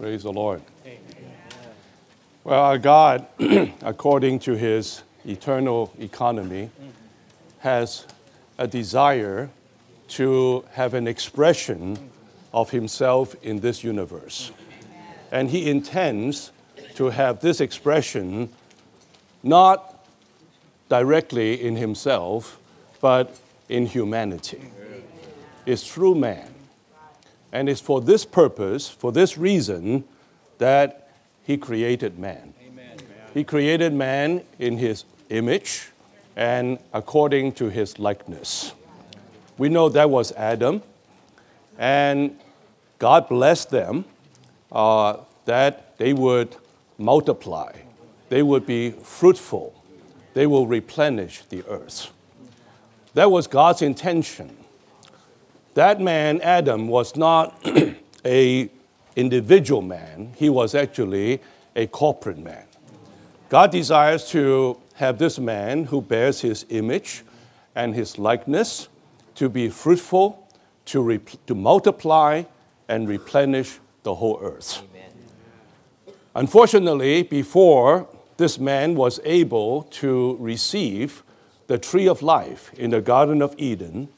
Praise the Lord. Well, our God, according to his eternal economy, has a desire to have an expression of himself in this universe. And he intends to have this expression not directly in himself, but in humanity. It's through man. And it's for this purpose, for this reason, that he created man. Amen. He created man in his image and according to his likeness. We know that was Adam, and God blessed them uh, that they would multiply, they would be fruitful, they will replenish the earth. That was God's intention. That man, Adam, was not a individual man, he was actually a corporate man. God desires to have this man who bears his image and his likeness to be fruitful, to, rep- to multiply, and replenish the whole earth. Amen. Unfortunately, before this man was able to receive the tree of life in the Garden of Eden,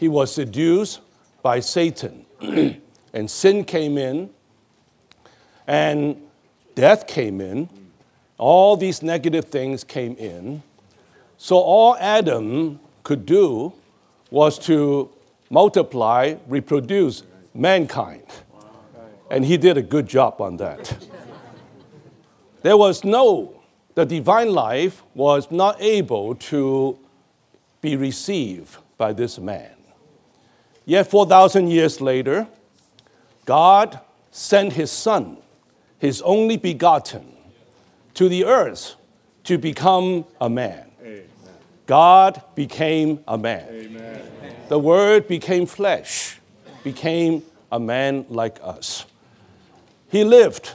he was seduced by Satan. and sin came in, and death came in. All these negative things came in. So, all Adam could do was to multiply, reproduce mankind. And he did a good job on that. There was no, the divine life was not able to be received by this man. Yet 4,000 years later, God sent his son, his only begotten, to the earth to become a man. Amen. God became a man. Amen. The Word became flesh, became a man like us. He lived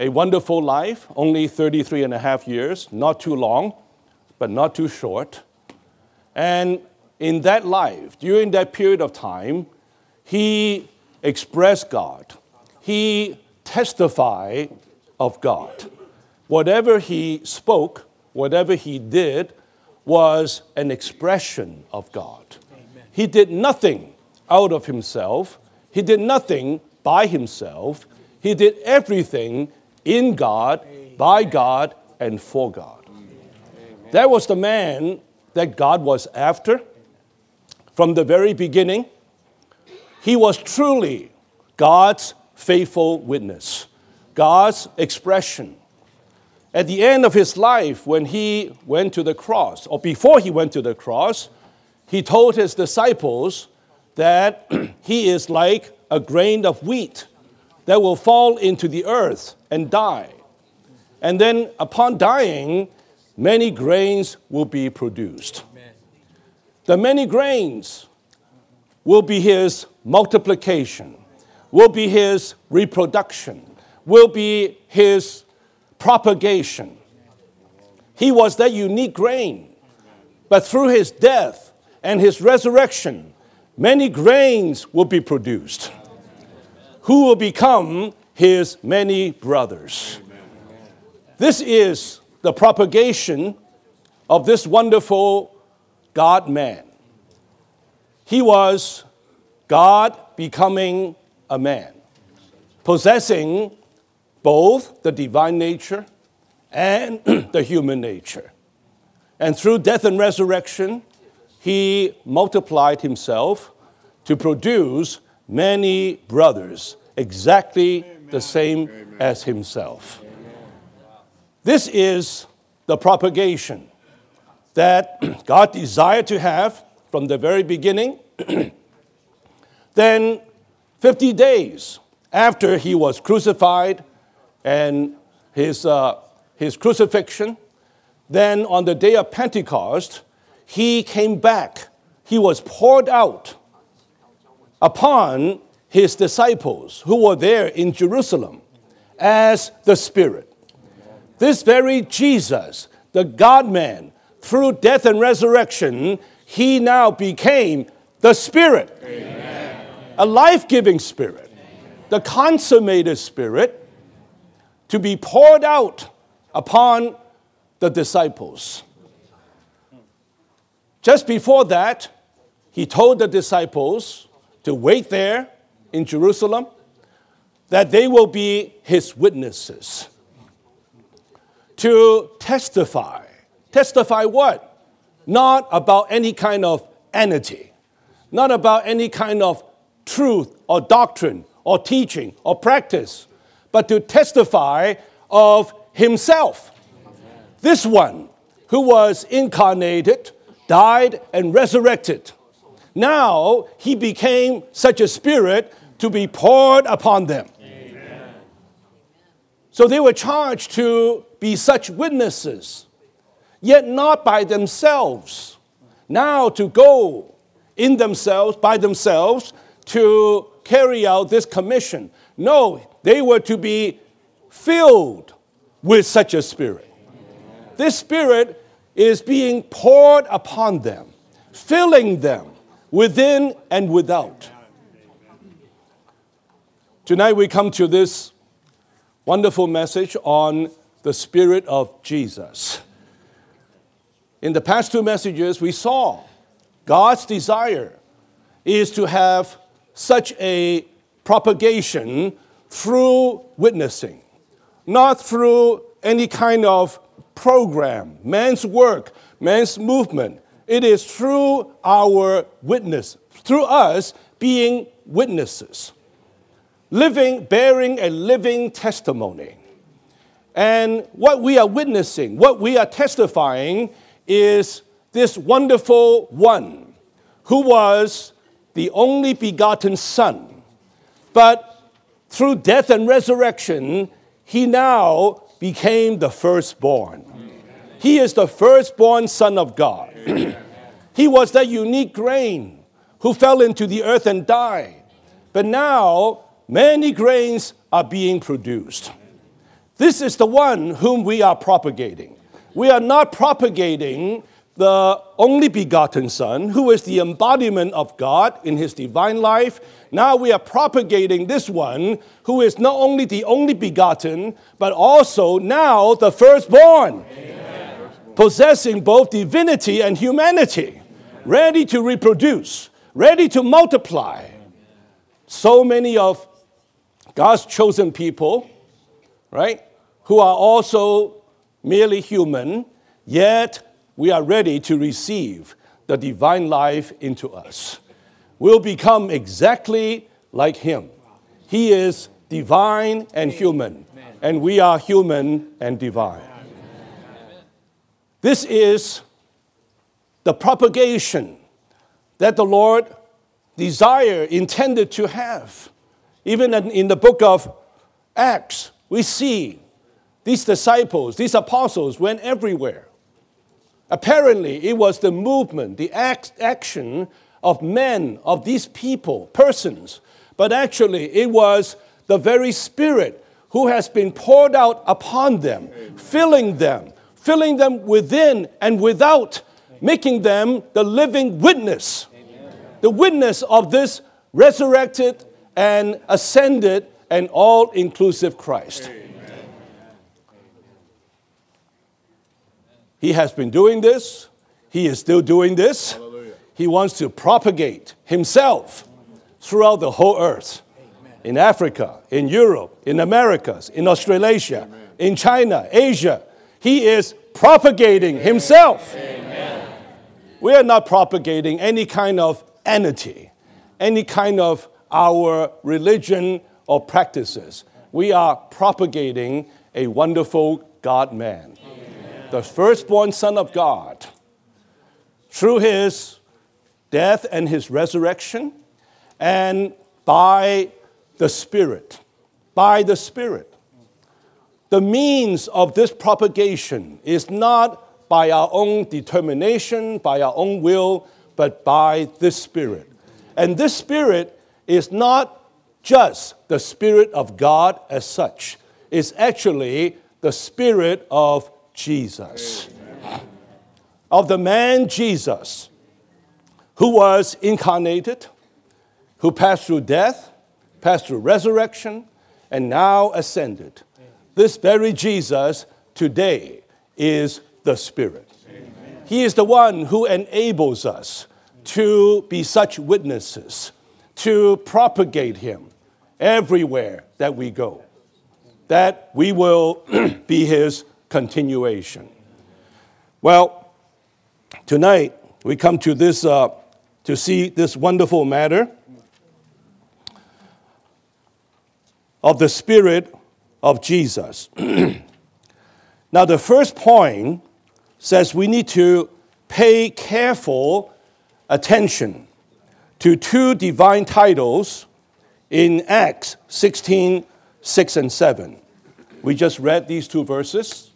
a wonderful life, only 33 and a half years, not too long, but not too short. And in that life, during that period of time, he expressed God. He testified of God. Whatever he spoke, whatever he did, was an expression of God. Amen. He did nothing out of himself, he did nothing by himself. He did everything in God, by God, and for God. Amen. That was the man that God was after from the very beginning, he was truly God's faithful witness, God's expression. At the end of his life, when he went to the cross, or before he went to the cross, he told his disciples that he is like a grain of wheat that will fall into the earth and die. And then, upon dying, many grains will be produced. The many grains will be his multiplication, will be his reproduction, will be his propagation. He was that unique grain. But through his death and his resurrection, many grains will be produced who will become his many brothers. This is the propagation of this wonderful God man. He was God becoming a man, possessing both the divine nature and the human nature. And through death and resurrection, he multiplied himself to produce many brothers, exactly Amen. the same Amen. as himself. This is the propagation that God desired to have from the very beginning. then, 50 days after he was crucified and his, uh, his crucifixion, then on the day of Pentecost, he came back. He was poured out upon his disciples who were there in Jerusalem as the Spirit. This very Jesus, the God man, through death and resurrection, he now became the Spirit, Amen. a life giving Spirit. Amen. the consummated Spirit to be poured out upon the disciples. Just before that, he told the disciples to wait there in Jerusalem, that they will be his witnesses, to testify. Testify what? Not about any kind of entity, not about any kind of truth or doctrine or teaching or practice, but to testify of himself. This one who was incarnated, died, and resurrected. Now he became such a spirit to be poured upon them. Amen. So they were charged to be such witnesses, yet not by themselves. Now to go in themselves, by themselves, to carry out this commission. No, they were to be filled with such a spirit. This spirit is being poured upon them, filling them within and without. Tonight we come to this wonderful message on the Spirit of Jesus. In the past two messages, we saw God's desire is to have such a propagation through witnessing, not through any kind of program, man's work, man's movement. It is through our witness, through us being witnesses, living, bearing a living testimony. And what we are witnessing, what we are testifying, is this wonderful one who was the only begotten Son. But through death and resurrection, he now became the firstborn. He is the firstborn Son of God. he was that unique grain who fell into the earth and died. But now, many grains are being produced. This is the one whom we are propagating. We are not propagating the only begotten Son, who is the embodiment of God in his divine life. Now we are propagating this one, who is not only the only begotten, but also now the firstborn, Amen. possessing both divinity and humanity, ready to reproduce, ready to multiply. So many of God's chosen people, right, who are also merely human, yet we are ready to receive the divine life into us. We'll become exactly like Him. He is divine and human, and we are human and divine. This is the propagation that the Lord desire intended to have. Even in the book of Acts, we see these disciples, these apostles went everywhere. Apparently, it was the movement, the act, action of men, of these people, persons, but actually, it was the very Spirit who has been poured out upon them, filling them, filling them within and without, making them the living witness, the witness of this resurrected and ascended and all inclusive Christ. He has been doing this. He is still doing this. Hallelujah. He wants to propagate himself throughout the whole earth in Africa, in Europe, in Americas, in Australasia, Amen. in China, Asia. He is propagating himself. Amen. We are not propagating any kind of entity, any kind of our religion or practices. We are propagating a wonderful God man the firstborn Son of God, through his death and his resurrection, and by the Spirit. By the Spirit. The means of this propagation is not by our own determination, by our own will, but by this Spirit. And this Spirit is not just the Spirit of God as such, it's actually the Spirit of Jesus. Of the man Jesus, who was incarnated, who passed through death, passed through resurrection, and now ascended. This very Jesus today is the Spirit. Amen. He is the one who enables us to be such witnesses, to propagate Him everywhere that we go, that we will be His continuation. Well, tonight we come to this uh, to see this wonderful matter of the Spirit of Jesus. now, the first point says we need to pay careful attention to two divine titles in Acts 16 6 and 7. We just read these two verses.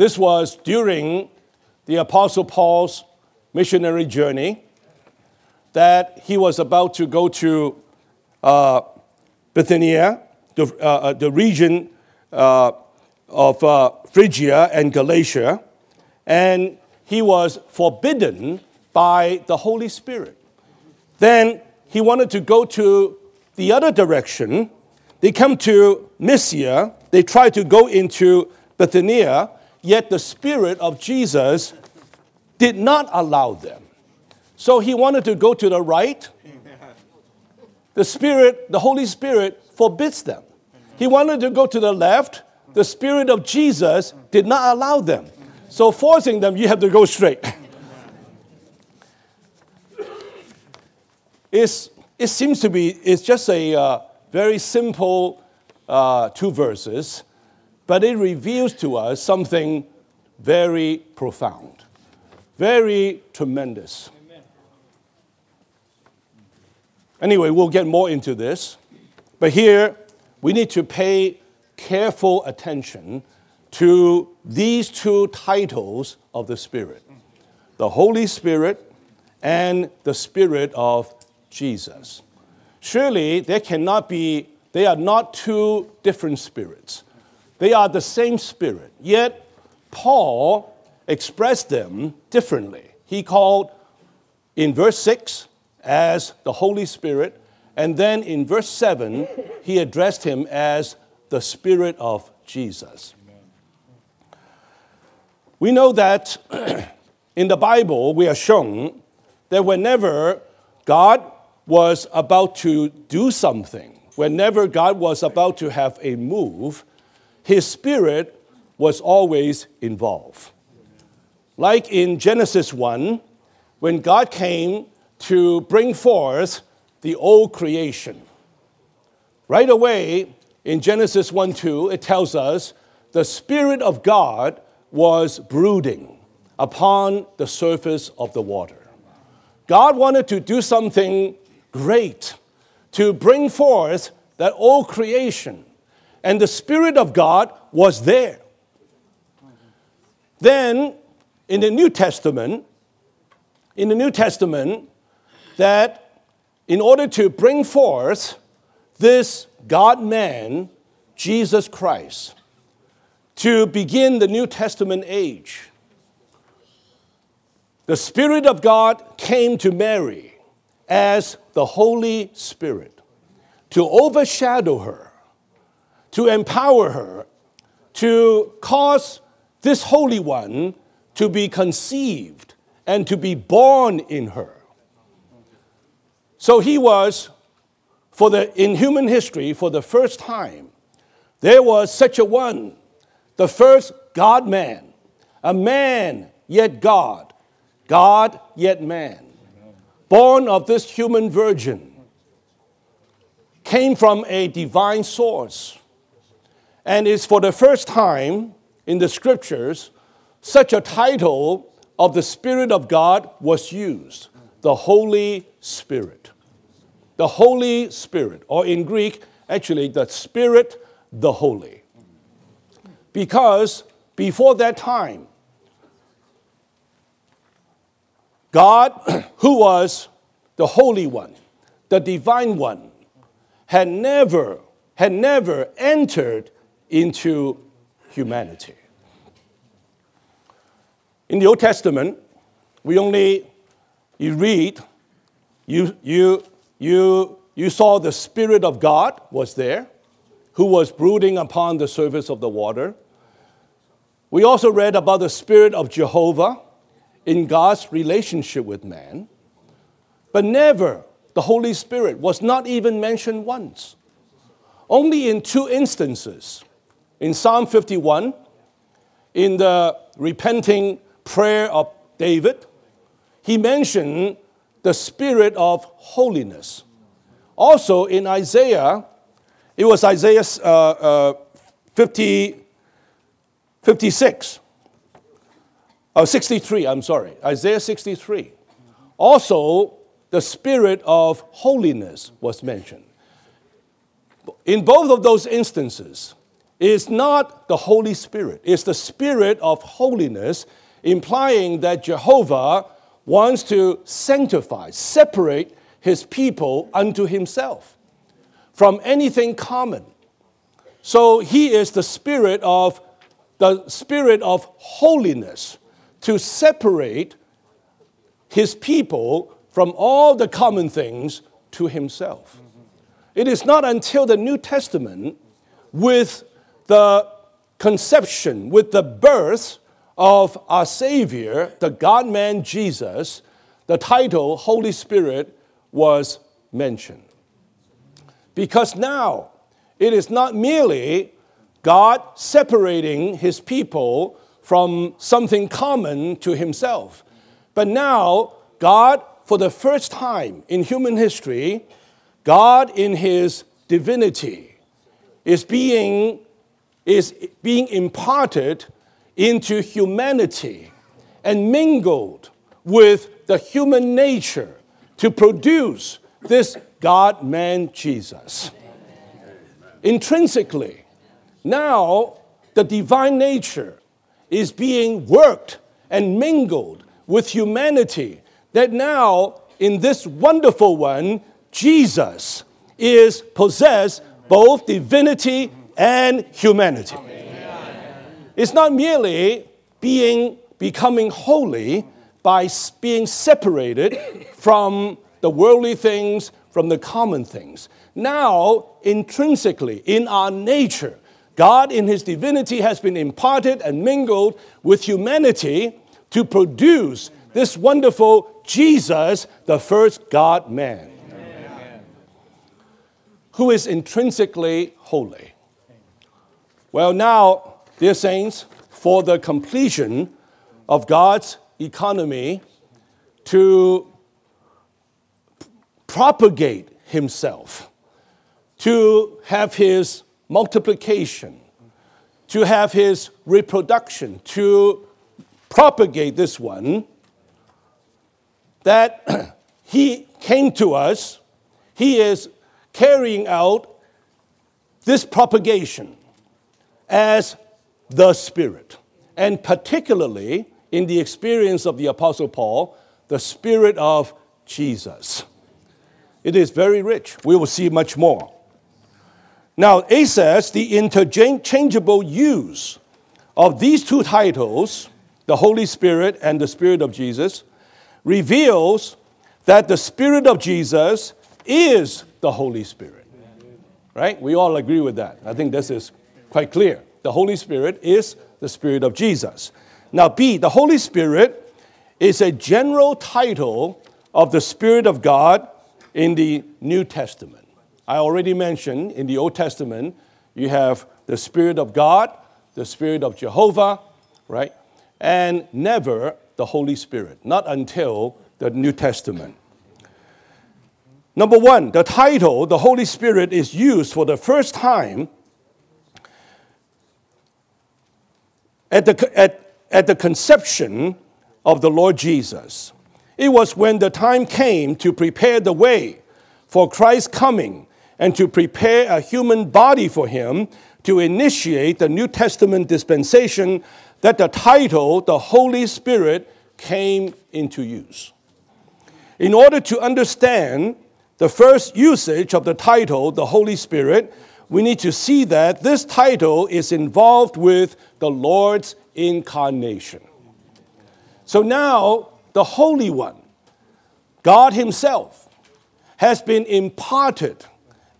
This was during the Apostle Paul's missionary journey that he was about to go to uh, Bithynia, the, uh, uh, the region uh, of uh, Phrygia and Galatia, and he was forbidden by the Holy Spirit. Then he wanted to go to the other direction. They come to Mysia, they try to go into Bithynia, yet the Spirit of Jesus did not allow them. So he wanted to go to the right. The Spirit, the Holy Spirit, forbids them. He wanted to go to the left. The Spirit of Jesus did not allow them. So, forcing them, you have to go straight. It's, it seems to be, it's just a uh, very simple uh, two verses, but it reveals to us something very profound, very tremendous. Anyway, we'll get more into this. But here, we need to pay careful attention to these two titles of the Spirit the Holy Spirit and the Spirit of Jesus. Surely there cannot be, they are not two different spirits. They are the same spirit. Yet Paul expressed them differently. He called in verse 6 as the Holy Spirit. And then in verse 7, he addressed him as the Spirit of Jesus. We know that in the Bible, we are shown that whenever God was about to do something, whenever God was about to have a move, his spirit was always involved. Like in Genesis 1, when God came to bring forth the old creation. Right away, in Genesis 1 2, it tells us the Spirit of God was brooding upon the surface of the water. God wanted to do something great to bring forth that old creation, and the Spirit of God was there. Then, in the New Testament, in the New Testament, that in order to bring forth this God man, Jesus Christ, to begin the New Testament age, the Spirit of God came to Mary as the Holy Spirit to overshadow her, to empower her, to cause this Holy One to be conceived and to be born in her. So he was, for the, in human history, for the first time, there was such a one, the first God man, a man yet God, God yet man, born of this human virgin, came from a divine source, and it's for the first time in the scriptures, such a title of the Spirit of God was used the Holy Spirit. The Holy Spirit, or in Greek, actually, the Spirit, the Holy. Because before that time, God, who was the Holy One, the Divine One, had never, had never entered into humanity. In the Old Testament, we only you read, you, you, you, you saw the Spirit of God was there, who was brooding upon the surface of the water. We also read about the Spirit of Jehovah in God's relationship with man, but never the Holy Spirit was not even mentioned once. Only in two instances. In Psalm 51, in the repenting prayer of David, he mentioned the spirit of holiness. Also in Isaiah, it was Isaiah uh, uh, 50, 56, oh, 63, I'm sorry, Isaiah 63. Also, the spirit of holiness was mentioned. In both of those instances, it's not the Holy Spirit, it's the spirit of holiness, implying that Jehovah wants to sanctify, separate his people unto himself from anything common. So he is the spirit of the spirit of holiness to separate his people from all the common things to himself. It is not until the New Testament, with the conception, with the birth of our Savior, the God man Jesus, the title Holy Spirit was mentioned. Because now it is not merely God separating his people from something common to himself, but now God, for the first time in human history, God in his divinity is being, is being imparted into humanity and mingled with the human nature to produce this God man Jesus. Intrinsically, now the divine nature is being worked and mingled with humanity, that now in this wonderful one, Jesus is possessed both divinity and humanity. It's not merely being becoming holy by being separated from the worldly things, from the common things. Now, intrinsically, in our nature, God in His divinity has been imparted and mingled with humanity to produce this wonderful Jesus, the first God man, who is intrinsically holy. Well, now, Dear Saints, for the completion of God's economy to propagate Himself, to have His multiplication, to have His reproduction, to propagate this one, that He came to us, He is carrying out this propagation as the Spirit. And particularly in the experience of the Apostle Paul, the Spirit of Jesus. It is very rich. We will see much more. Now, it says the interchangeable use of these two titles, the Holy Spirit and the Spirit of Jesus, reveals that the Spirit of Jesus is the Holy Spirit. Right? We all agree with that. I think this is quite clear the Holy Spirit is the Spirit of Jesus. Now, B, the Holy Spirit is a general title of the Spirit of God in the New Testament. I already mentioned in the Old Testament, you have the Spirit of God, the Spirit of Jehovah, right? And never the Holy Spirit, not until the New Testament. Number one, the title, the Holy Spirit, is used for the first time at the, at, at the conception of the Lord Jesus. It was when the time came to prepare the way for Christ's coming and to prepare a human body for him to initiate the New Testament dispensation that the title, the Holy Spirit, came into use. In order to understand the first usage of the title, the Holy Spirit, we need to see that this title is involved with the Lord's incarnation. So now, the Holy One, God Himself, has been imparted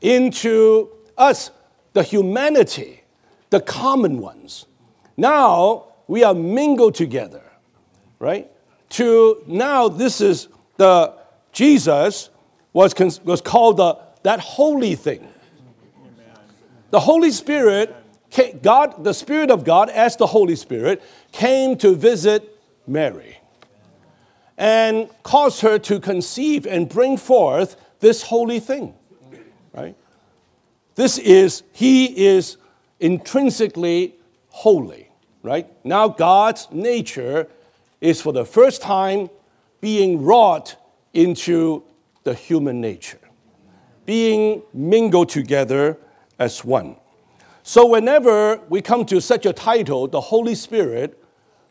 into us, the humanity, the common ones. Now we are mingled together, right? To now, this is the Jesus was, was called the, that holy thing. The Holy Spirit, God, the Spirit of God, as the Holy Spirit, came to visit Mary and caused her to conceive and bring forth this holy thing. Right? This is, He is intrinsically holy. Right? Now, God's nature is for the first time being wrought into the human nature, being mingled together as one. So, whenever we come to such a title, the Holy Spirit,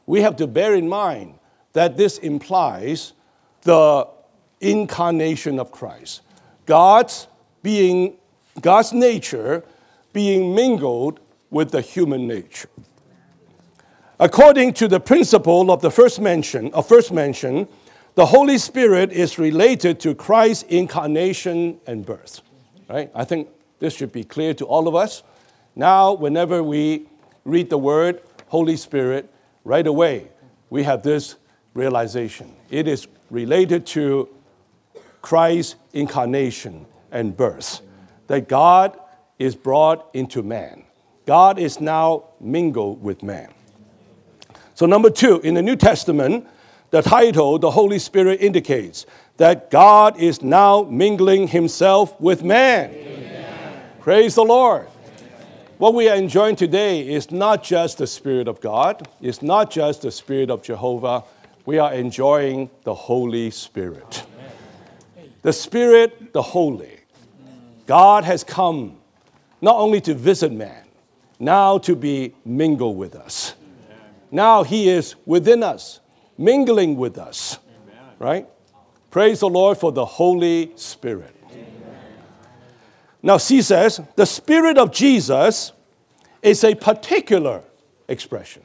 we have to bear in mind that this implies the incarnation of Christ. God's being, God's nature being mingled with the human nature. According to the principle of the first mention, of first mention, the Holy Spirit is related to Christ's incarnation and birth. Right? I think this should be clear to all of us. Now, whenever we read the word Holy Spirit, right away we have this realization. It is related to Christ's incarnation and birth. That God is brought into man. God is now mingled with man. So, number two, in the New Testament, the title, the Holy Spirit, indicates that God is now mingling himself with man. Amen. Praise the Lord. What we are enjoying today is not just the Spirit of God, it's not just the Spirit of Jehovah. We are enjoying the Holy Spirit. The Spirit, the Holy. God has come not only to visit man, now to be mingled with us. Now He is within us mingling with us. Right? Praise the Lord for the Holy Spirit. Now, she says the Spirit of Jesus is a particular expression.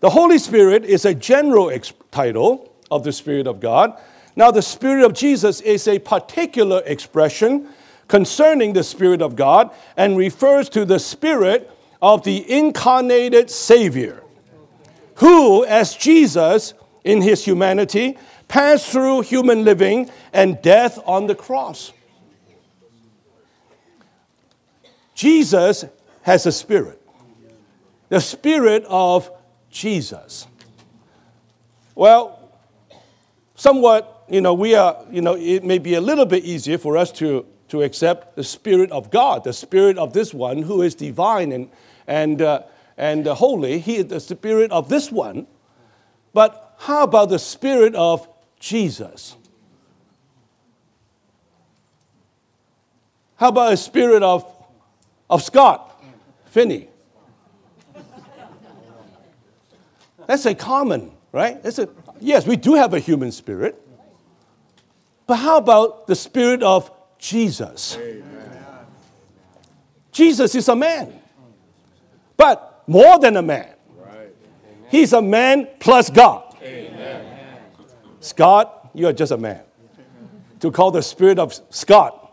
The Holy Spirit is a general ex- title of the Spirit of God. Now, the Spirit of Jesus is a particular expression concerning the Spirit of God and refers to the Spirit of the incarnated Savior who, as Jesus in his humanity, passed through human living and death on the cross. Jesus has a spirit, the spirit of Jesus. Well, somewhat, you know, we are, you know, it may be a little bit easier for us to, to accept the spirit of God, the spirit of this one who is divine and, and, uh, and holy. He is the spirit of this one. But how about the spirit of Jesus? How about a spirit of, of Scott, Finney? That's a common, right? That's a, yes, we do have a human spirit. But how about the spirit of Jesus? Amen. Jesus is a man. But more than a man. He's a man plus God. Amen. Scott, you are just a man. To call the spirit of Scott,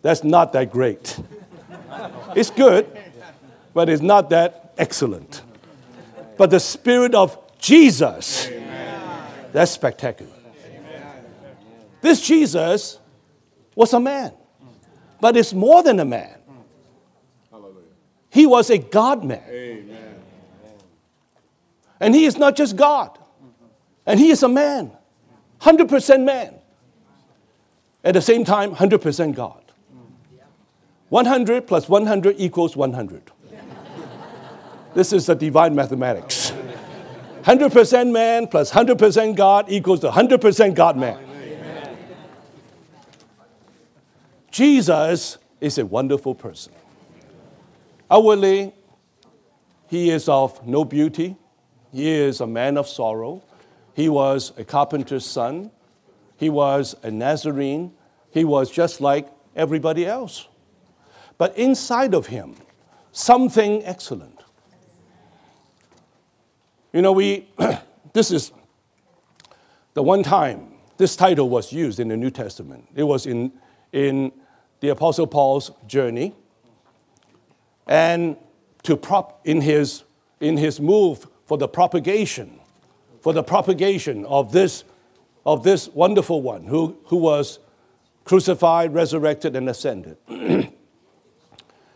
that's not that great. It's good, but it's not that excellent. But the spirit of Jesus, that's spectacular. This Jesus was a man, but it's more than a man. He was a God man. And he is not just God, and he is a man, 100% man. At the same time, 100% God. 100 plus 100 equals 100. This is the divine mathematics. 100% man plus 100% God equals the 100% God man. Jesus is a wonderful person. Outwardly, he is of no beauty. He is a man of sorrow. He was a carpenter's son. He was a Nazarene. He was just like everybody else. But inside of him, something excellent. You know, we, this is the one time this title was used in the New Testament. It was in, in the Apostle Paul's journey. And to prop in his, in his move for the propagation, for the propagation of this, of this wonderful one who, who was crucified, resurrected, and ascended.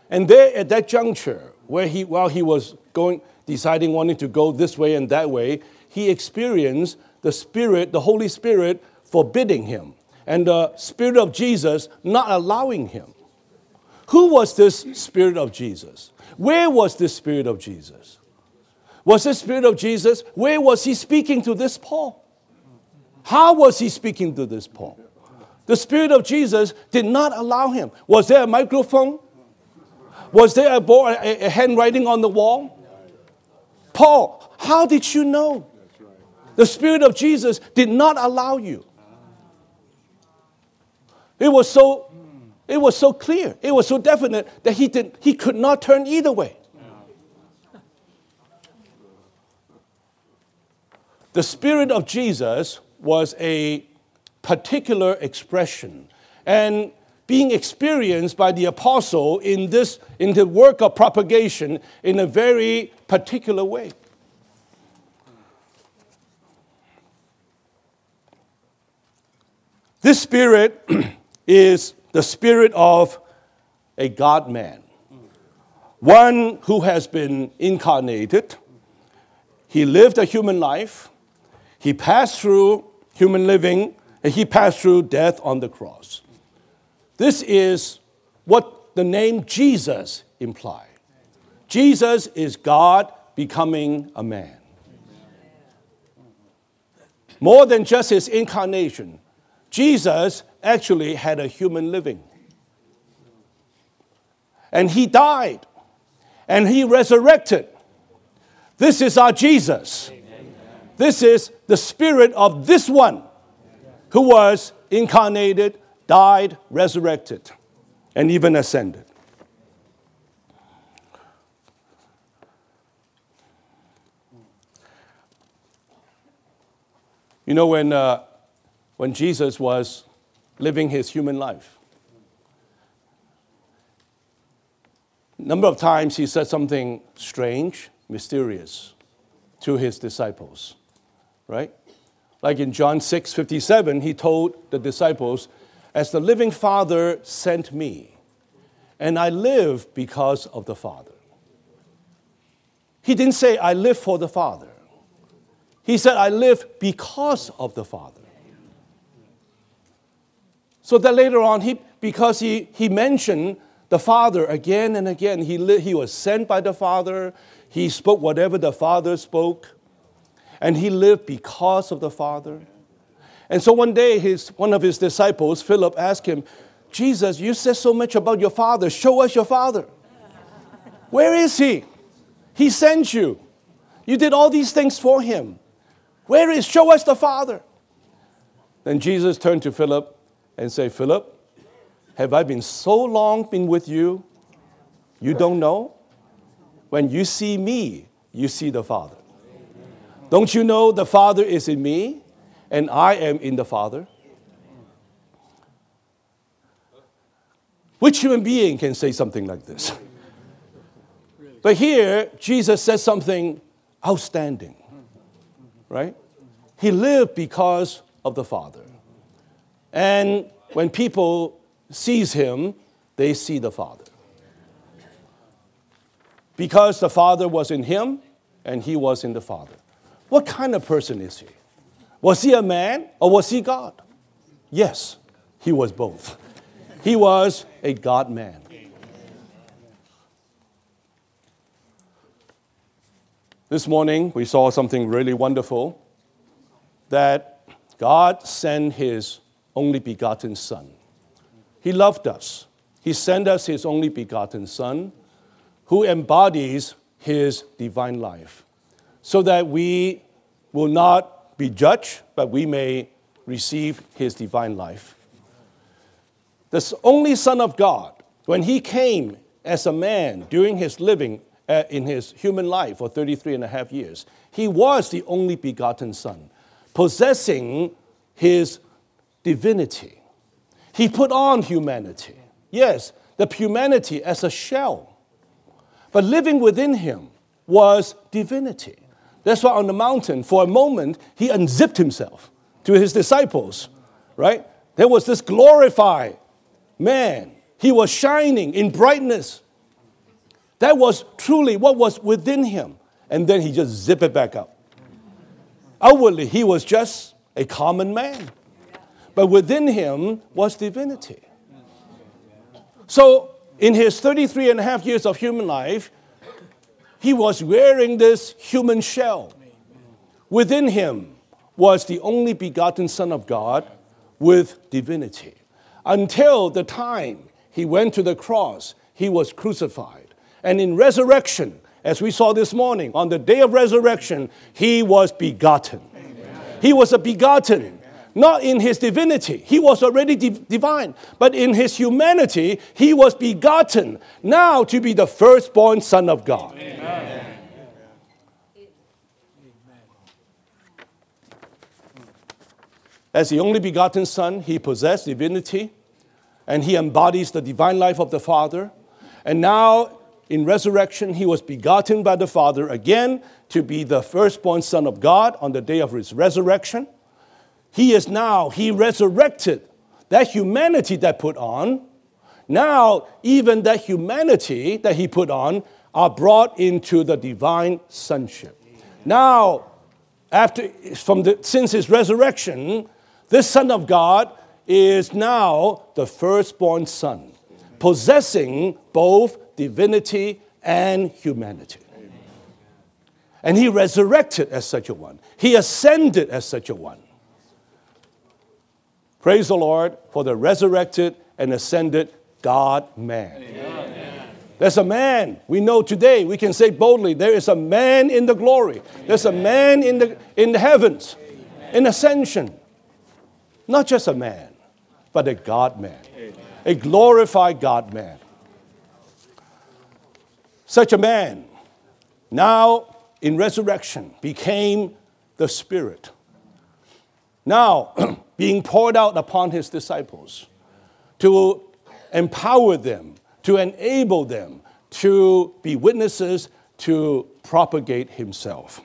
and there at that juncture, where he, while he was going, deciding wanting to go this way and that way, he experienced the Spirit, the Holy Spirit, forbidding him, and the Spirit of Jesus not allowing him. Who was this Spirit of Jesus? Where was this Spirit of Jesus? Was this Spirit of Jesus? Where was he speaking to this Paul? How was he speaking to this Paul? The Spirit of Jesus did not allow him. Was there a microphone? Was there a, board, a handwriting on the wall? Paul, how did you know? The Spirit of Jesus did not allow you. It was so, it was so clear, it was so definite that he, did, he could not turn either way. The Spirit of Jesus was a particular expression and being experienced by the apostle in this in the work of propagation in a very particular way. This spirit is the spirit of a God man, one who has been incarnated. He lived a human life, he passed through human living, and he passed through death on the cross. This is what the name Jesus implies. Jesus is God becoming a man. More than just his incarnation, Jesus actually had a human living. And he died and he resurrected. This is our Jesus. This is the spirit of this one who was incarnated, died, resurrected, and even ascended. You know, when, uh, when Jesus was living his human life, a number of times he said something strange, mysterious to his disciples, right? Like in John 6 57, he told the disciples, As the living Father sent me, and I live because of the Father. He didn't say, I live for the Father. He said, I live because of the Father. So that later on, he, because he, he mentioned the Father again and again, he, li- he was sent by the Father, he spoke whatever the Father spoke, and he lived because of the Father. And so one day, his, one of his disciples, Philip, asked him, Jesus, you said so much about your Father. Show us your Father. Where is he? He sent you. You did all these things for him. Where is? Show us the Father. Then Jesus turned to Philip and said, Philip, have I been so long been with you? You don't know? When you see me, you see the Father. Don't you know the Father is in me and I am in the Father? Which human being can say something like this? But here, Jesus says something outstanding right? He lived because of the Father. And when people sees him, they see the Father. Because the Father was in him and he was in the Father. What kind of person is he? Was he a man or was he God? Yes, he was both. He was a God man. This morning, we saw something really wonderful that God sent His only begotten Son. He loved us. He sent us His only begotten Son who embodies His divine life so that we will not be judged, but we may receive His divine life. The only Son of God, when He came as a man during His living, uh, in his human life for 33 and a half years. He was the only begotten Son, possessing his divinity. He put on humanity. Yes, the humanity as a shell. But living within him was divinity. That's why on the mountain, for a moment, he unzipped himself to his disciples, right? There was this glorified man. He was shining in brightness. That was truly what was within him. And then he just zipped it back up. Outwardly, he was just a common man. But within him was divinity. So, in his 33 and a half years of human life, he was wearing this human shell. Within him was the only begotten Son of God with divinity. Until the time he went to the cross, he was crucified. And in resurrection, as we saw this morning, on the day of resurrection, he was begotten. Amen. He was a begotten not in his divinity. He was already divine, but in his humanity, he was begotten now to be the firstborn Son of God. Amen. As the only begotten Son, he possessed divinity and he embodies the divine life of the Father. And now, in resurrection, he was begotten by the Father again to be the firstborn Son of God on the day of his resurrection. He is now, he resurrected that humanity that put on. Now, even that humanity that he put on are brought into the divine sonship. Now, after from the, since his resurrection, this Son of God is now the firstborn Son, possessing both divinity and humanity. And he resurrected as such a one. He ascended as such a one. Praise the Lord for the resurrected and ascended God man. There's a man we know today. We can say boldly, there is a man in the glory. There's a man in the, in the heavens, in ascension. Not just a man, but a God man, a glorified God man. Such a man, now in resurrection, became the Spirit. Now, being poured out upon his disciples to empower them, to enable them to be witnesses, to propagate himself.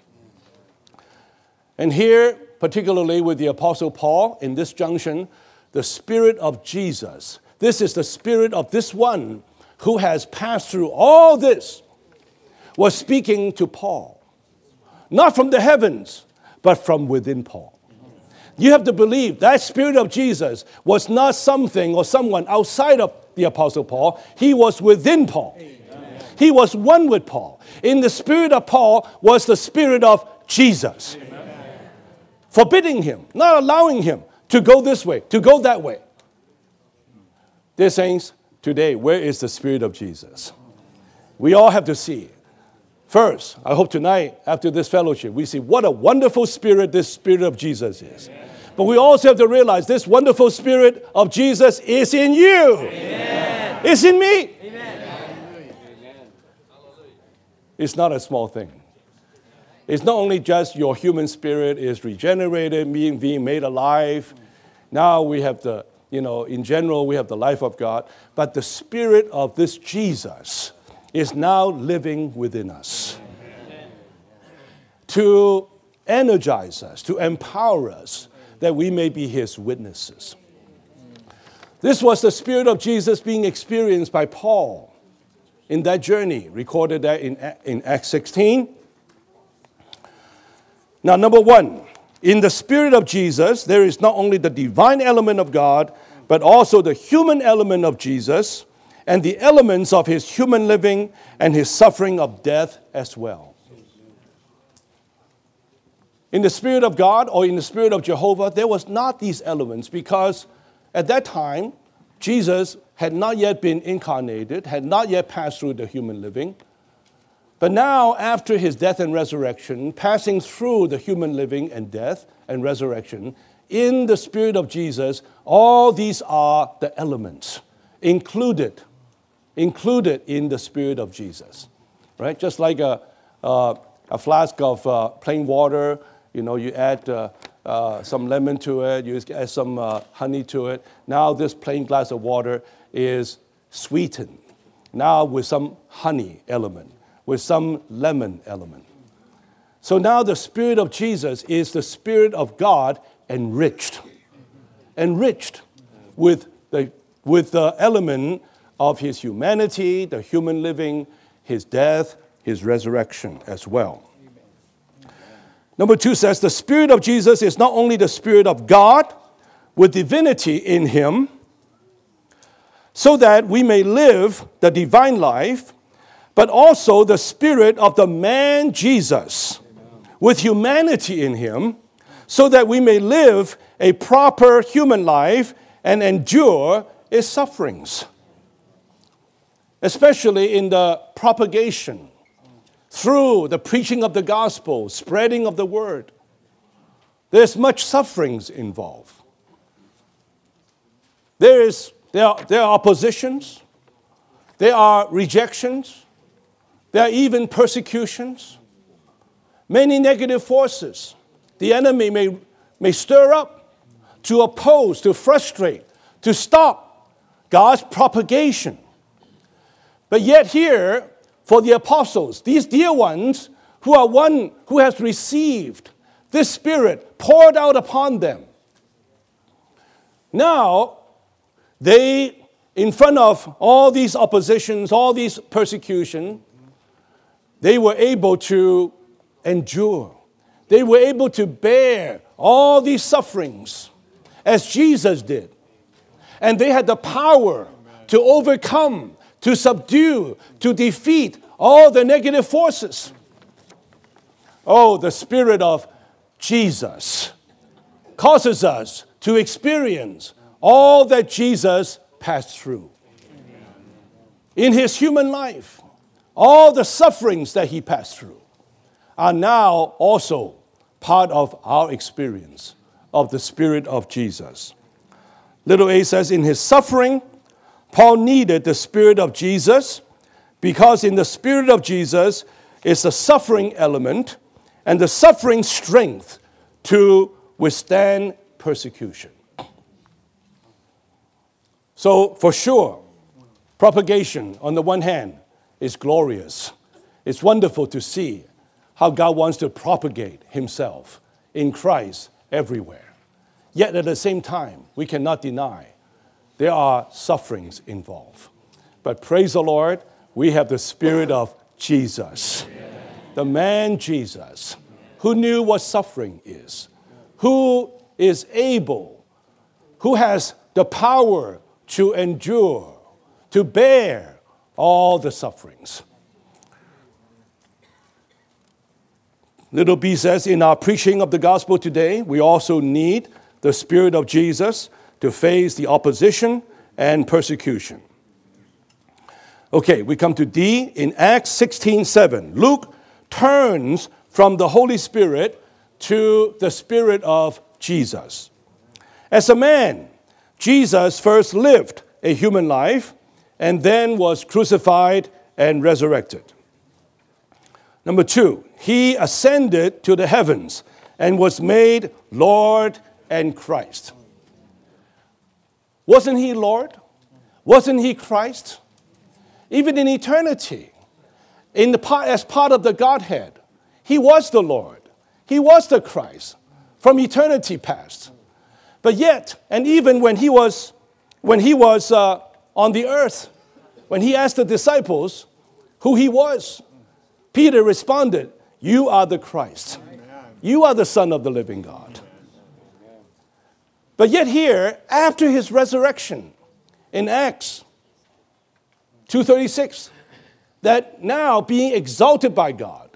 And here, particularly with the Apostle Paul, in this junction, the Spirit of Jesus. This is the Spirit of this one who has passed through all this, was speaking to Paul. Not from the heavens, but from within Paul. You have to believe that Spirit of Jesus was not something or someone outside of the Apostle Paul, he was within Paul. Amen. He was one with Paul. In the Spirit of Paul was the Spirit of Jesus, Amen. forbidding him, not allowing him to go this way, to go that way. Dear saints, today, where is the Spirit of Jesus? We all have to see. First, I hope tonight, after this fellowship, we see what a wonderful spirit this Spirit of Jesus is. Amen. But we also have to realize this wonderful Spirit of Jesus is in you, Amen. it's in me. Amen. It's not a small thing. It's not only just your human spirit is regenerated, being, being made alive. Now we have the, you know, in general, we have the life of God, but the spirit of this Jesus is now living within us to energize us, to empower us, that we may be his witnesses. This was the Spirit of Jesus being experienced by Paul in that journey, recorded there in, in Acts 16. Now, number one, in the Spirit of Jesus, there is not only the divine element of God, but also the human element of Jesus and the elements of his human living and his suffering of death as well. In the Spirit of God or in the Spirit of Jehovah, there was not these elements because at that time, Jesus had not yet been incarnated, had not yet passed through the human living. But now, after his death and resurrection, passing through the human living and death and resurrection, in the Spirit of Jesus, all these are the elements included included in the Spirit of Jesus, right? Just like a, a, a flask of uh, plain water, you know, you add uh, uh, some lemon to it, you add some uh, honey to it. Now, this plain glass of water is sweetened. Now, with some honey element, with some lemon element. So now the Spirit of Jesus is the Spirit of God enriched. Enriched with the, with the element of his humanity, the human living, his death, his resurrection as well. Number two says the Spirit of Jesus is not only the Spirit of God with divinity in him, so that we may live the divine life, but also the Spirit of the man Jesus with humanity in him, so that we may live a proper human life and endure its sufferings, especially in the propagation through the preaching of the gospel, spreading of the word. There's much sufferings involved. There, is, there, are, there are oppositions, there are rejections, there are even persecutions, many negative forces. The enemy may, may stir up to oppose, to frustrate, to stop God's propagation. But yet, here, for the apostles, these dear ones who are one who has received this Spirit poured out upon them. Now, they, in front of all these oppositions, all these persecution, they were able to endure. They were able to bear all these sufferings as Jesus did. And they had the power to overcome to subdue, to defeat all the negative forces. Oh, the Spirit of Jesus causes us to experience all that Jesus passed through. In his human life, all the sufferings that he passed through are now also part of our experience of the Spirit of Jesus. Little A says, in his suffering, Paul needed the Spirit of Jesus because in the Spirit of Jesus is the suffering element and the suffering strength to withstand persecution. So, for sure, propagation on the one hand is glorious. It's wonderful to see how God wants to propagate Himself in Christ everywhere. Yet at the same time, we cannot deny there are sufferings involved. But praise the Lord, we have the Spirit of Jesus, the man Jesus, who knew what suffering is, who is able, who has the power to endure, to bear all the sufferings. Little B says, in our preaching of the gospel today, we also need the Spirit of Jesus to face the opposition and persecution. Okay, we come to D in Acts 16 7. Luke turns from the Holy Spirit to the Spirit of Jesus. As a man, Jesus first lived a human life and then was crucified and resurrected. Number two, he ascended to the heavens and was made Lord and Christ. Wasn't he Lord? Wasn't he Christ? Even in eternity, in the part, as part of the Godhead, he was the Lord. He was the Christ from eternity past. But yet, and even when he was, when he was uh, on the earth, when he asked the disciples who he was, Peter responded, You are the Christ. You are the Son of the living God. But yet here, after his resurrection in Acts 2:36, that now being exalted by God,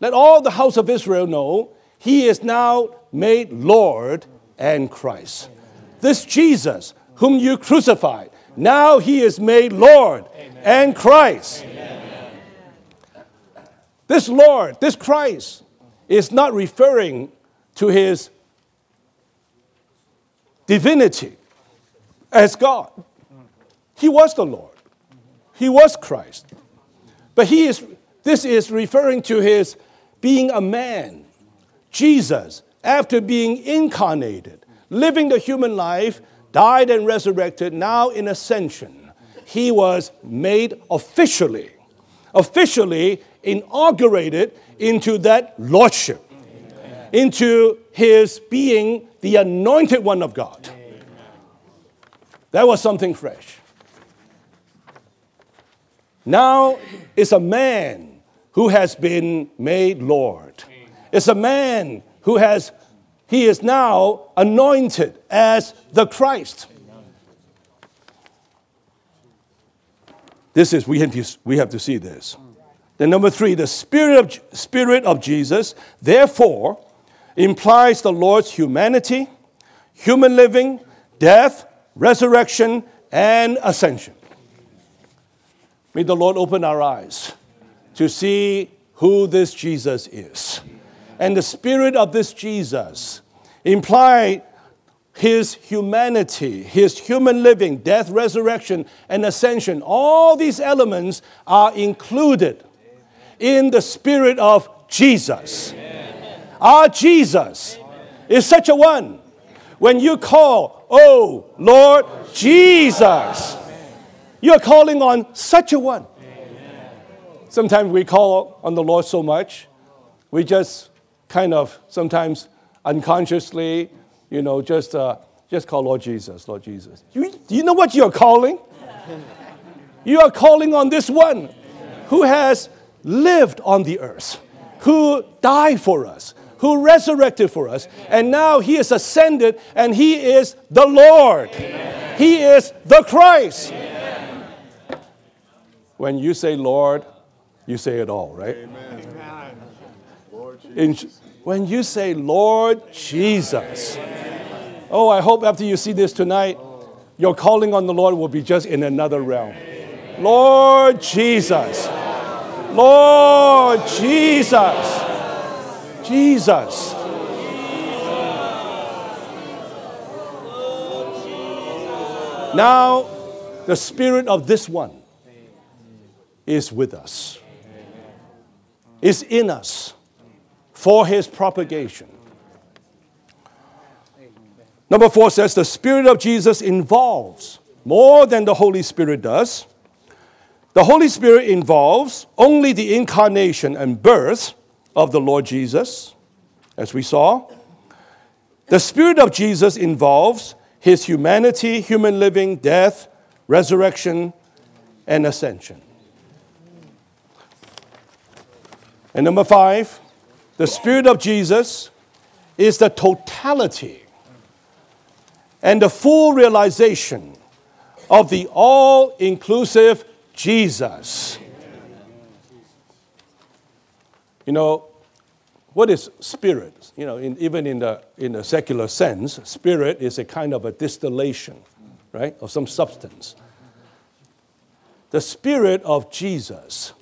let all the house of Israel know he is now made Lord and Christ. This Jesus, whom you crucified, now he is made Lord Amen. and Christ. Amen. This Lord, this Christ, is not referring to his divinity as God. He was the Lord. He was Christ. But he is this is referring to his being a man. Jesus after being incarnated, living the human life, died and resurrected, now in ascension, he was made officially, officially inaugurated into that lordship, into his being the anointed one of God. That was something fresh. Now it's a man who has been made Lord. It's a man who has, he is now anointed as the Christ. This is, we have to, we have to see this. Then, number three, the Spirit of, Spirit of Jesus, therefore, implies the Lord's humanity, human living, death, resurrection, and ascension. May the Lord open our eyes to see who this Jesus is. And the spirit of this Jesus imply his humanity, his human living, death, resurrection, and ascension. All these elements are included in the spirit of Jesus. Amen. Our Jesus Amen. is such a one. When you call, Oh Lord Jesus, you're calling on such a one. Sometimes we call on the Lord so much, we just kind of sometimes unconsciously, you know, just, uh, just call Lord Jesus, Lord Jesus. You, do you know what you're calling? You are calling on this one who has lived on the earth, who died for us, who resurrected for us, and now he is ascended and he is the Lord. Amen. He is the Christ. Amen. When you say Lord, you say it all, right? Amen. In, when you say Lord Jesus, oh, I hope after you see this tonight, your calling on the Lord will be just in another realm. Lord Jesus. Lord Jesus. Jesus. Now, the spirit of this one is with us, is in us for his propagation. Number four says the Spirit of Jesus involves more than the Holy Spirit does. The Holy Spirit involves only the incarnation and birth of the Lord Jesus, as we saw. The Spirit of Jesus involves his humanity, human living, death, resurrection, and ascension. And number five, the Spirit of Jesus is the totality and the full realization of the all inclusive Jesus. You know, what is spirit? You know, in, even in the, in the secular sense, spirit is a kind of a distillation, right, of some substance. The spirit of Jesus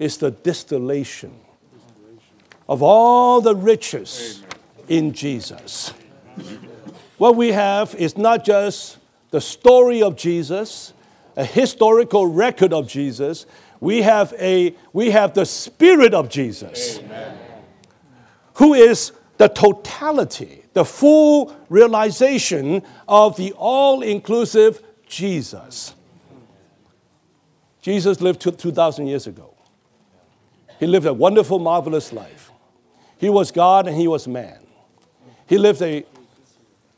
is the distillation of all the riches in Jesus. What we have is not just the story of Jesus, a historical record of Jesus, we have, a, we have the Spirit of Jesus, Amen. who is the totality, the full realization of the all inclusive Jesus. Jesus lived 2,000 years ago. He lived a wonderful, marvelous life. He was God and he was man. He lived a,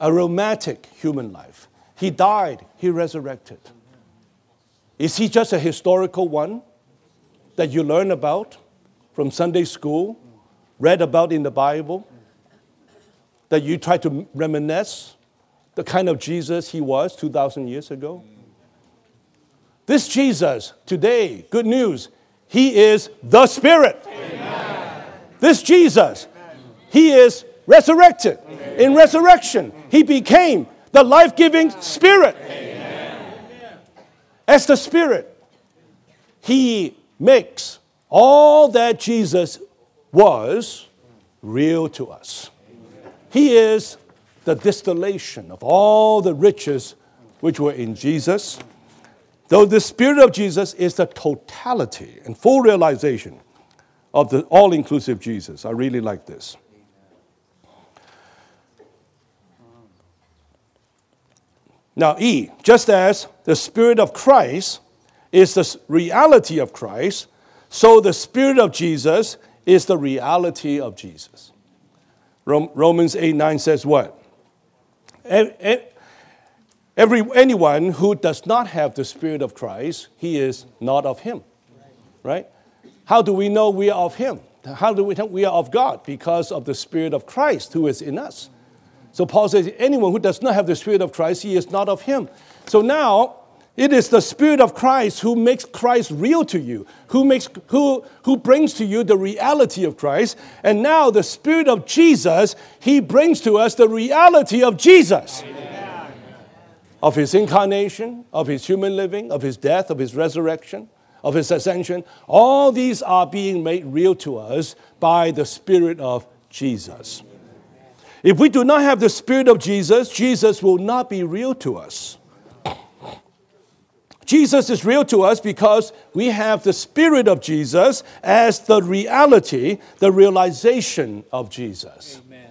a romantic human life. He died, he resurrected. Is he just a historical one? That you learn about from Sunday school, read about in the Bible, that you try to reminisce the kind of Jesus he was 2,000 years ago? This Jesus, today, good news, he is the Spirit. Amen. This Jesus, he is resurrected. Amen. In resurrection, he became the life giving Spirit. Amen. As the Spirit, he makes all that Jesus was real to us. He is the distillation of all the riches which were in Jesus. Though the Spirit of Jesus is the totality and full realization of the all inclusive Jesus. I really like this. Now, E, just as the Spirit of Christ is the reality of Christ, so the Spirit of Jesus is the reality of Jesus. Romans 8 9 says what? Every, anyone who does not have the Spirit of Christ, he is not of him. Right? How do we know we are of him? How do we know we are of God? Because of the Spirit of Christ who is in us. So Paul says, anyone who does not have the Spirit of Christ, he is not of him. So now, it is the Spirit of Christ who makes Christ real to you, who, makes, who, who brings to you the reality of Christ. And now, the Spirit of Jesus, He brings to us the reality of Jesus. Amen. Of His incarnation, of His human living, of His death, of His resurrection, of His ascension. All these are being made real to us by the Spirit of Jesus. If we do not have the Spirit of Jesus, Jesus will not be real to us. Jesus is real to us because we have the Spirit of Jesus as the reality, the realization of Jesus. Amen.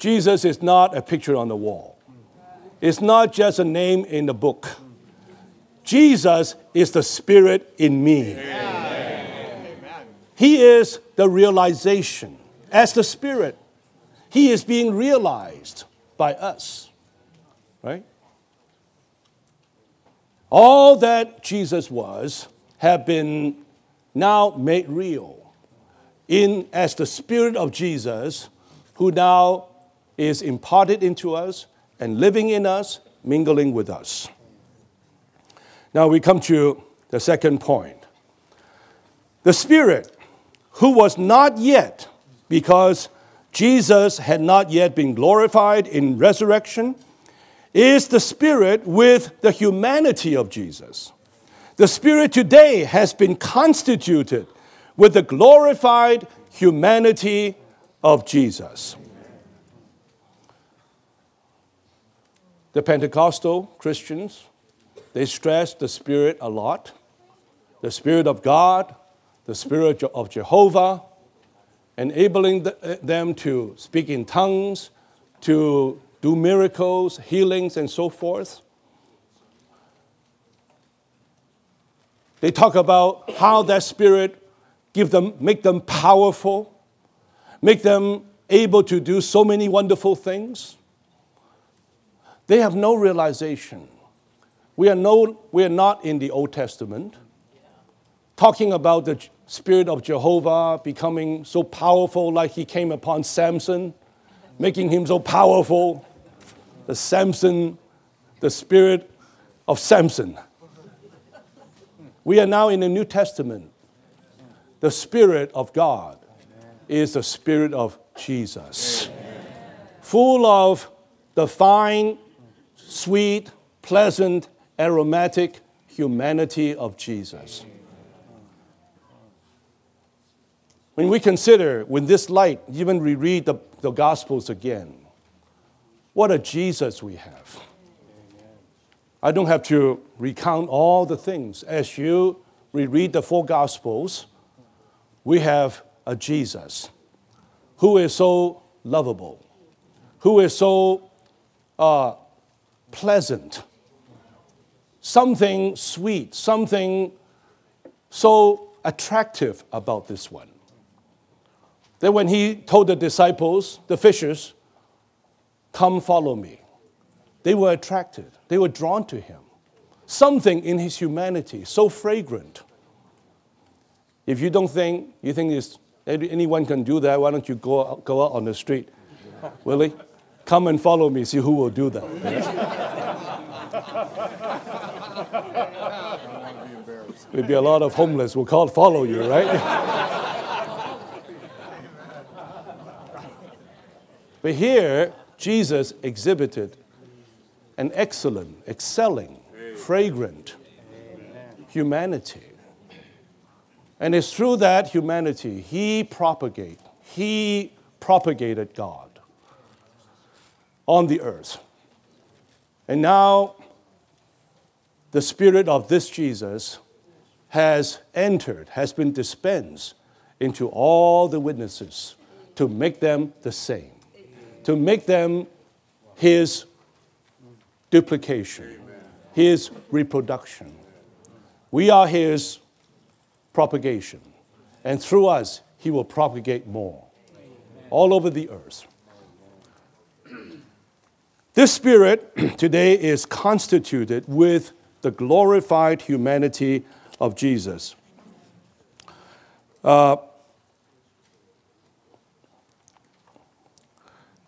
Jesus is not a picture on the wall, it's not just a name in the book. Jesus is the Spirit in me. Amen. He is the realization as the Spirit. He is being realized by us, right? All that Jesus was have been now made real in as the spirit of Jesus who now is imparted into us and living in us, mingling with us. Now we come to the second point. The Spirit, who was not yet, because Jesus had not yet been glorified in resurrection, is the Spirit with the humanity of Jesus. The Spirit today has been constituted with the glorified humanity of Jesus. The Pentecostal Christians, they stress the Spirit a lot the Spirit of God, the Spirit of Jehovah, enabling them to speak in tongues, to do miracles, healings, and so forth. They talk about how that spirit give them, make them powerful, make them able to do so many wonderful things. They have no realization. We are, no, we are not in the Old Testament talking about the Spirit of Jehovah becoming so powerful, like he came upon Samson, making him so powerful the Samson, the spirit of Samson. We are now in the New Testament. The Spirit of God is the Spirit of Jesus, full of the fine, sweet, pleasant, aromatic humanity of Jesus. When we consider, with this light, even reread the, the Gospels again, what a Jesus we have. I don't have to recount all the things. As you reread the four Gospels, we have a Jesus who is so lovable, who is so uh, pleasant, something sweet, something so attractive about this one. That when he told the disciples, the fishers, Come follow me. They were attracted, they were drawn to him. Something in his humanity, so fragrant. If you don't think, you think anyone can do that, why don't you go, go out on the street? Willie, come and follow me, see who will do that. We'd be a lot of homeless We'll call follow you, right? but here, Jesus exhibited an excellent, excelling, fragrant humanity. And it's through that humanity he propagate, he propagated God on the earth. And now the spirit of this Jesus has entered, has been dispensed into all the witnesses to make them the same to make them his duplication, his reproduction. We are his propagation. And through us, he will propagate more all over the earth. This spirit today is constituted with the glorified humanity of Jesus. Uh,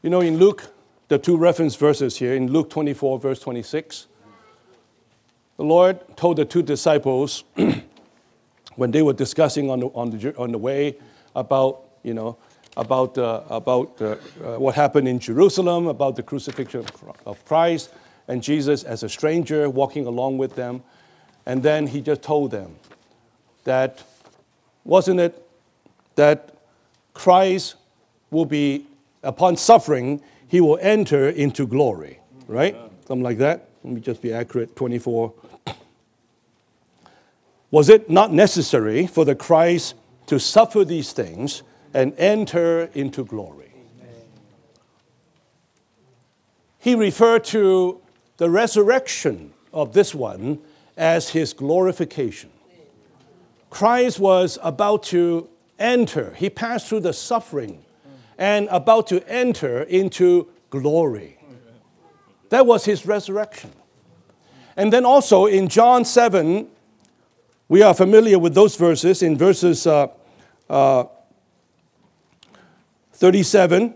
you know, in Luke, the two reference verses here, in Luke 24, verse 26, the Lord told the two disciples when they were discussing on the, on the, on the way about, you know, about, uh, about uh, uh, what happened in Jerusalem, about the crucifixion of Christ, and Jesus as a stranger walking along with them. And then he just told them that, wasn't it that Christ will be, upon suffering, he will enter into glory, right? Something like that. Let me just be accurate 24. Was it not necessary for the Christ to suffer these things and enter into glory. He referred to the resurrection of this one as his glorification. Christ was about to enter, he passed through the suffering and about to enter into glory. That was his resurrection. And then also in John 7, we are familiar with those verses, in verses uh, uh, 37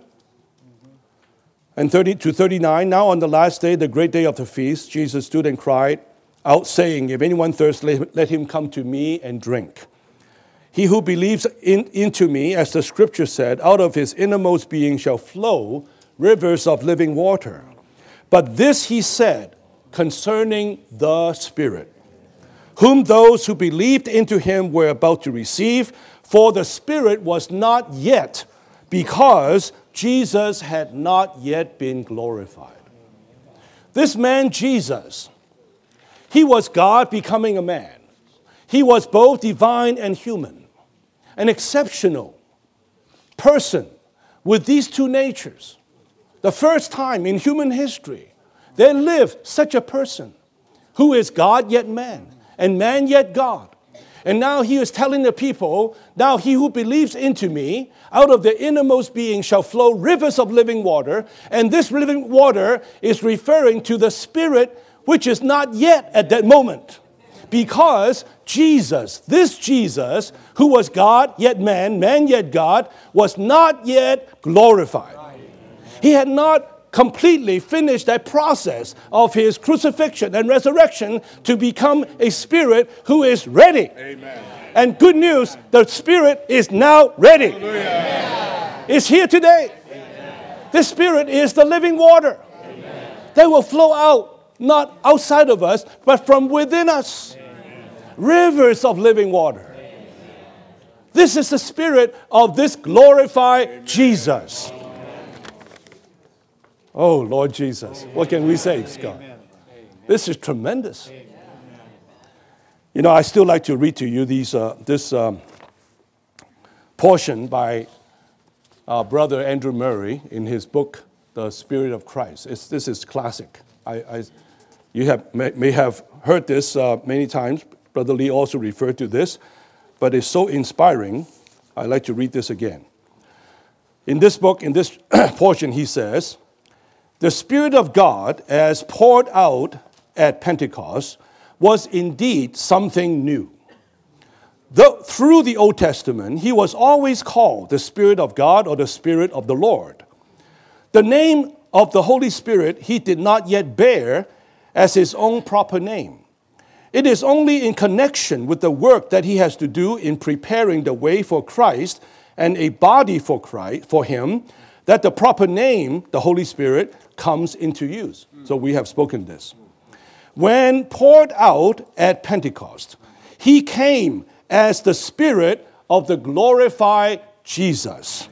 and 30 to 39. Now, on the last day, the great day of the feast, Jesus stood and cried out, saying, If anyone thirsts, let him come to me and drink. He who believes in, into me, as the scripture said, out of his innermost being shall flow rivers of living water. But this he said concerning the Spirit, whom those who believed into him were about to receive, for the Spirit was not yet because Jesus had not yet been glorified. This man, Jesus, he was God becoming a man. He was both divine and human, an exceptional person with these two natures. The first time in human history, there lived such a person who is God yet man, and man yet God. And now he is telling the people, now he who believes into me, out of the innermost being shall flow rivers of living water. And this living water is referring to the Spirit, which is not yet at that moment. Because Jesus, this Jesus, who was God yet man, man yet God, was not yet glorified. He had not completely finished that process of his crucifixion and resurrection to become a spirit who is ready. Amen. And good news, the spirit is now ready. Hallelujah. It's here today. Amen. This spirit is the living water Amen. that will flow out, not outside of us, but from within us. Amen. Rivers of living water. This is the spirit of this glorified Jesus. Oh, Lord Jesus. What can we say, Scott? This is tremendous. You know, I still like to read to you these, uh, this um, portion by our brother Andrew Murray in his book, The Spirit of Christ. It's, this is classic. I, I, you have, may, may have heard this uh, many times. Brother Lee also referred to this, but it's so inspiring. I'd like to read this again. In this book, in this portion, he says, the Spirit of God, as poured out at Pentecost, was indeed something new. Though, through the Old Testament, he was always called the Spirit of God or the Spirit of the Lord. The name of the Holy Spirit he did not yet bear as his own proper name. It is only in connection with the work that he has to do in preparing the way for Christ and a body for Christ for him that the proper name, the Holy Spirit, comes into use. So we have spoken this. When poured out at Pentecost, he came as the Spirit of the glorified Jesus,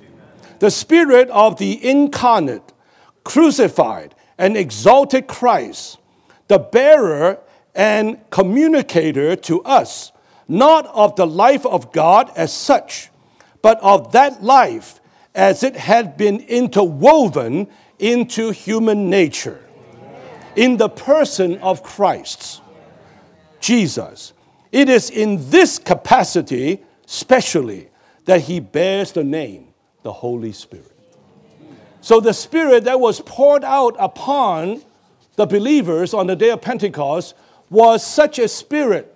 the Spirit of the incarnate, crucified, and exalted Christ, the bearer and communicator to us, not of the life of God as such, but of that life as it had been interwoven into human nature in the person of Christ, Jesus. It is in this capacity, specially, that he bears the name, the Holy Spirit. So the Spirit that was poured out upon the believers on the day of Pentecost was such a Spirit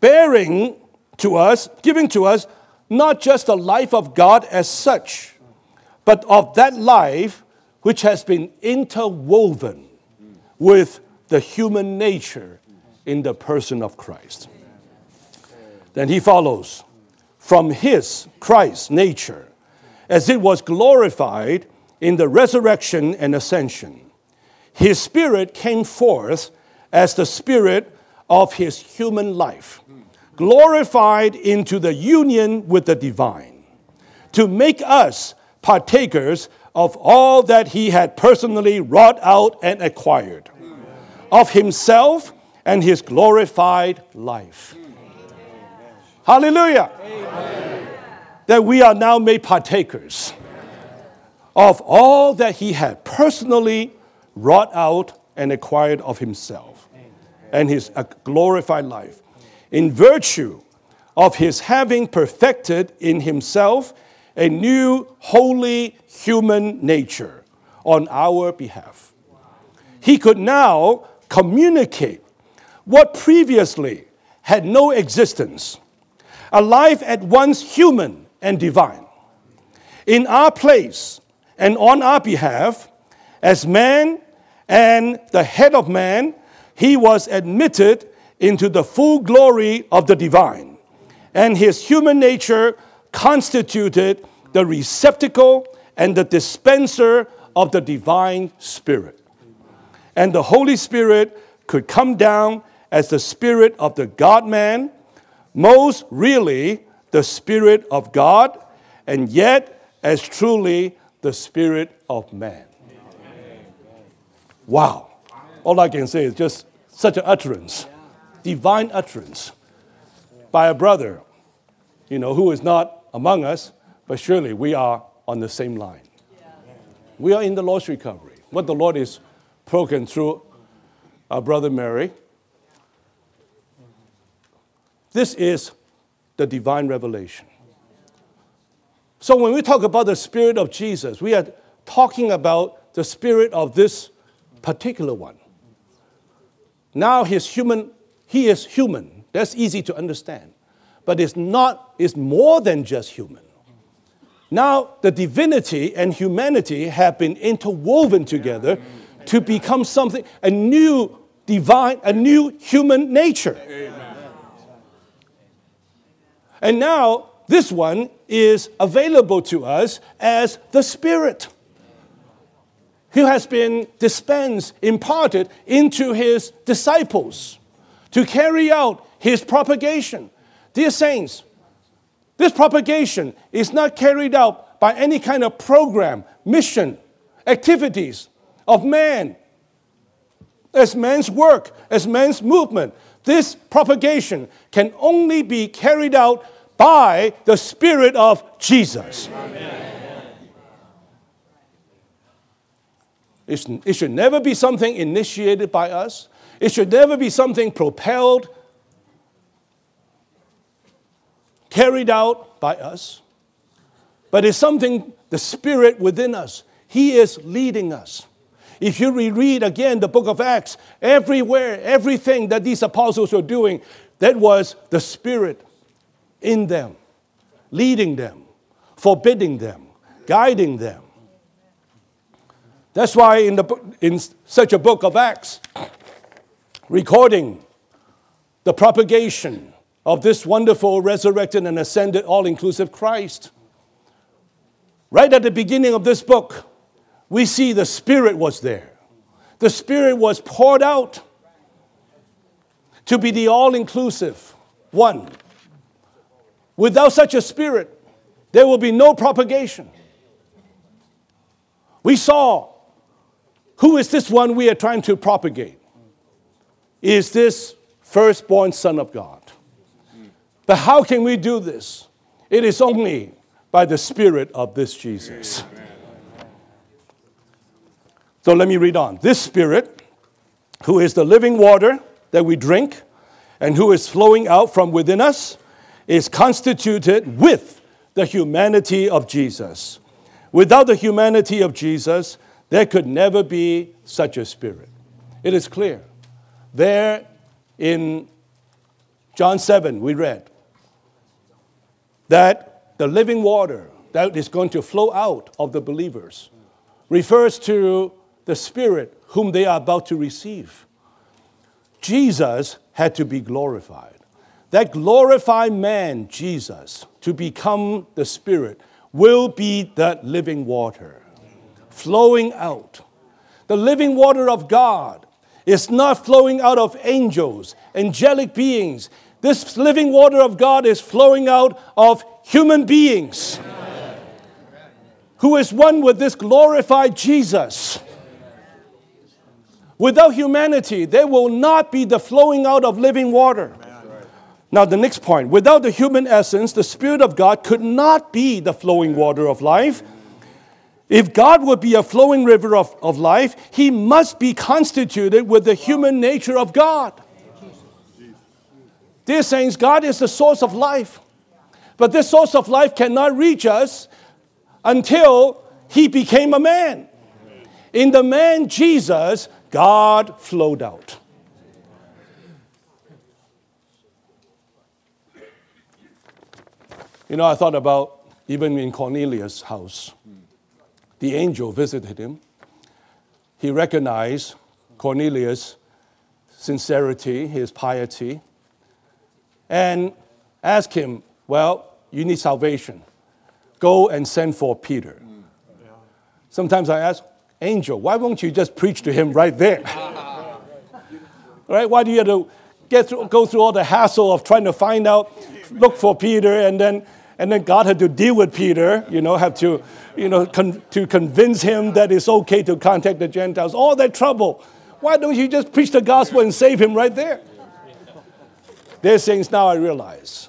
bearing to us, giving to us, not just the life of God as such, but of that life which has been interwoven with the human nature in the person of Christ. Then he follows from his, Christ's nature, as it was glorified in the resurrection and ascension. His spirit came forth as the spirit of his human life, glorified into the union with the divine, to make us partakers of all that he had personally wrought out and acquired, of himself and his glorified life. Hallelujah. Amen. That we are now made partakers of all that he had personally wrought out and acquired of himself and his glorified life, in virtue of his having perfected in himself a new holy human nature on our behalf. He could now communicate what previously had no existence, a life at once human and divine. In our place and on our behalf, as man and the head of man, he was admitted into the full glory of the divine, and his human nature constituted the receptacle and the dispenser of the divine spirit. And the Holy Spirit could come down as the spirit of the God man, most really the spirit of God, and yet as truly the spirit of man. Wow. All I can say is just such an utterance, divine utterance by a brother, you know, who is not among us, but surely we are on the same line. We are in the Lord's recovery. What the Lord is broken through our brother Murray. This is the divine revelation. So when we talk about the Spirit of Jesus, we are talking about the Spirit of this particular one. Now he's human, he is human. That's easy to understand. But it's not, it's more than just human. Now the divinity and humanity have been interwoven together to become something, a new divine, a new human nature. And now this one is available to us as the Spirit who has been dispensed, imparted into his disciples to carry out his propagation. Dear saints, this propagation is not carried out by any kind of program, mission, activities of man, as man's work, as man's movement. This propagation can only be carried out by the Spirit of Jesus. Amen. It should never be something initiated by us. It should never be something propelled, carried out by us. But it's something, the Spirit within us. He is leading us. If you reread again the book of Acts, everywhere, everything that these apostles were doing, that was the Spirit in them, leading them, forbidding them, guiding them. That's why in, the, in such a book of Acts, recording the propagation of this wonderful resurrected and ascended all inclusive Christ, right at the beginning of this book, we see the Spirit was there. The Spirit was poured out to be the all inclusive one. Without such a Spirit, there will be no propagation. We saw who is this one we are trying to propagate? Is this firstborn Son of God? But how can we do this? It is only by the Spirit of this Jesus. So let me read on. This Spirit, who is the living water that we drink and who is flowing out from within us, is constituted with the humanity of Jesus. Without the humanity of Jesus, there could never be such a spirit. It is clear. There in John 7, we read that the living water that is going to flow out of the believers refers to the Spirit whom they are about to receive. Jesus had to be glorified. That glorified man, Jesus, to become the Spirit, will be that living water flowing out. The living water of God is not flowing out of angels, angelic beings. This living water of God is flowing out of human beings who is one with this glorified Jesus. Without humanity, there will not be the flowing out of living water. Now, the next point without the human essence, the Spirit of God could not be the flowing water of life. If God would be a flowing river of, of life, he must be constituted with the human nature of God. Dear saints, God is the source of life. But this source of life cannot reach us until he became a man. In the man Jesus, God flowed out. You know, I thought about even in Cornelius' house, the angel visited him. He recognized Cornelius' sincerity, his piety, and asked him, Well, you need salvation. Go and send for Peter. Sometimes I ask, Angel, why won't you just preach to him right there? right? Why do you have to get through, go through all the hassle of trying to find out, look for Peter, and then and then God had to deal with Peter, you know, have to, you know, con- to convince him that it's okay to contact the Gentiles. All that trouble. Why don't you just preach the gospel and save him right there? There's things now I realize.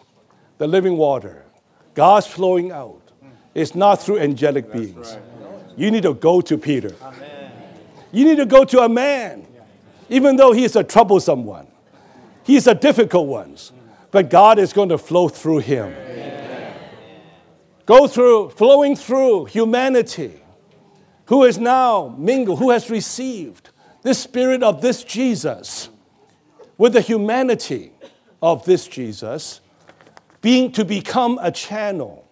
The living water, God's flowing out. It's not through angelic beings. You need to go to Peter. You need to go to a man, even though he's a troublesome one. He's a difficult one. But God is going to flow through him go through, flowing through humanity, who is now mingled, who has received the spirit of this Jesus with the humanity of this Jesus, being to become a channel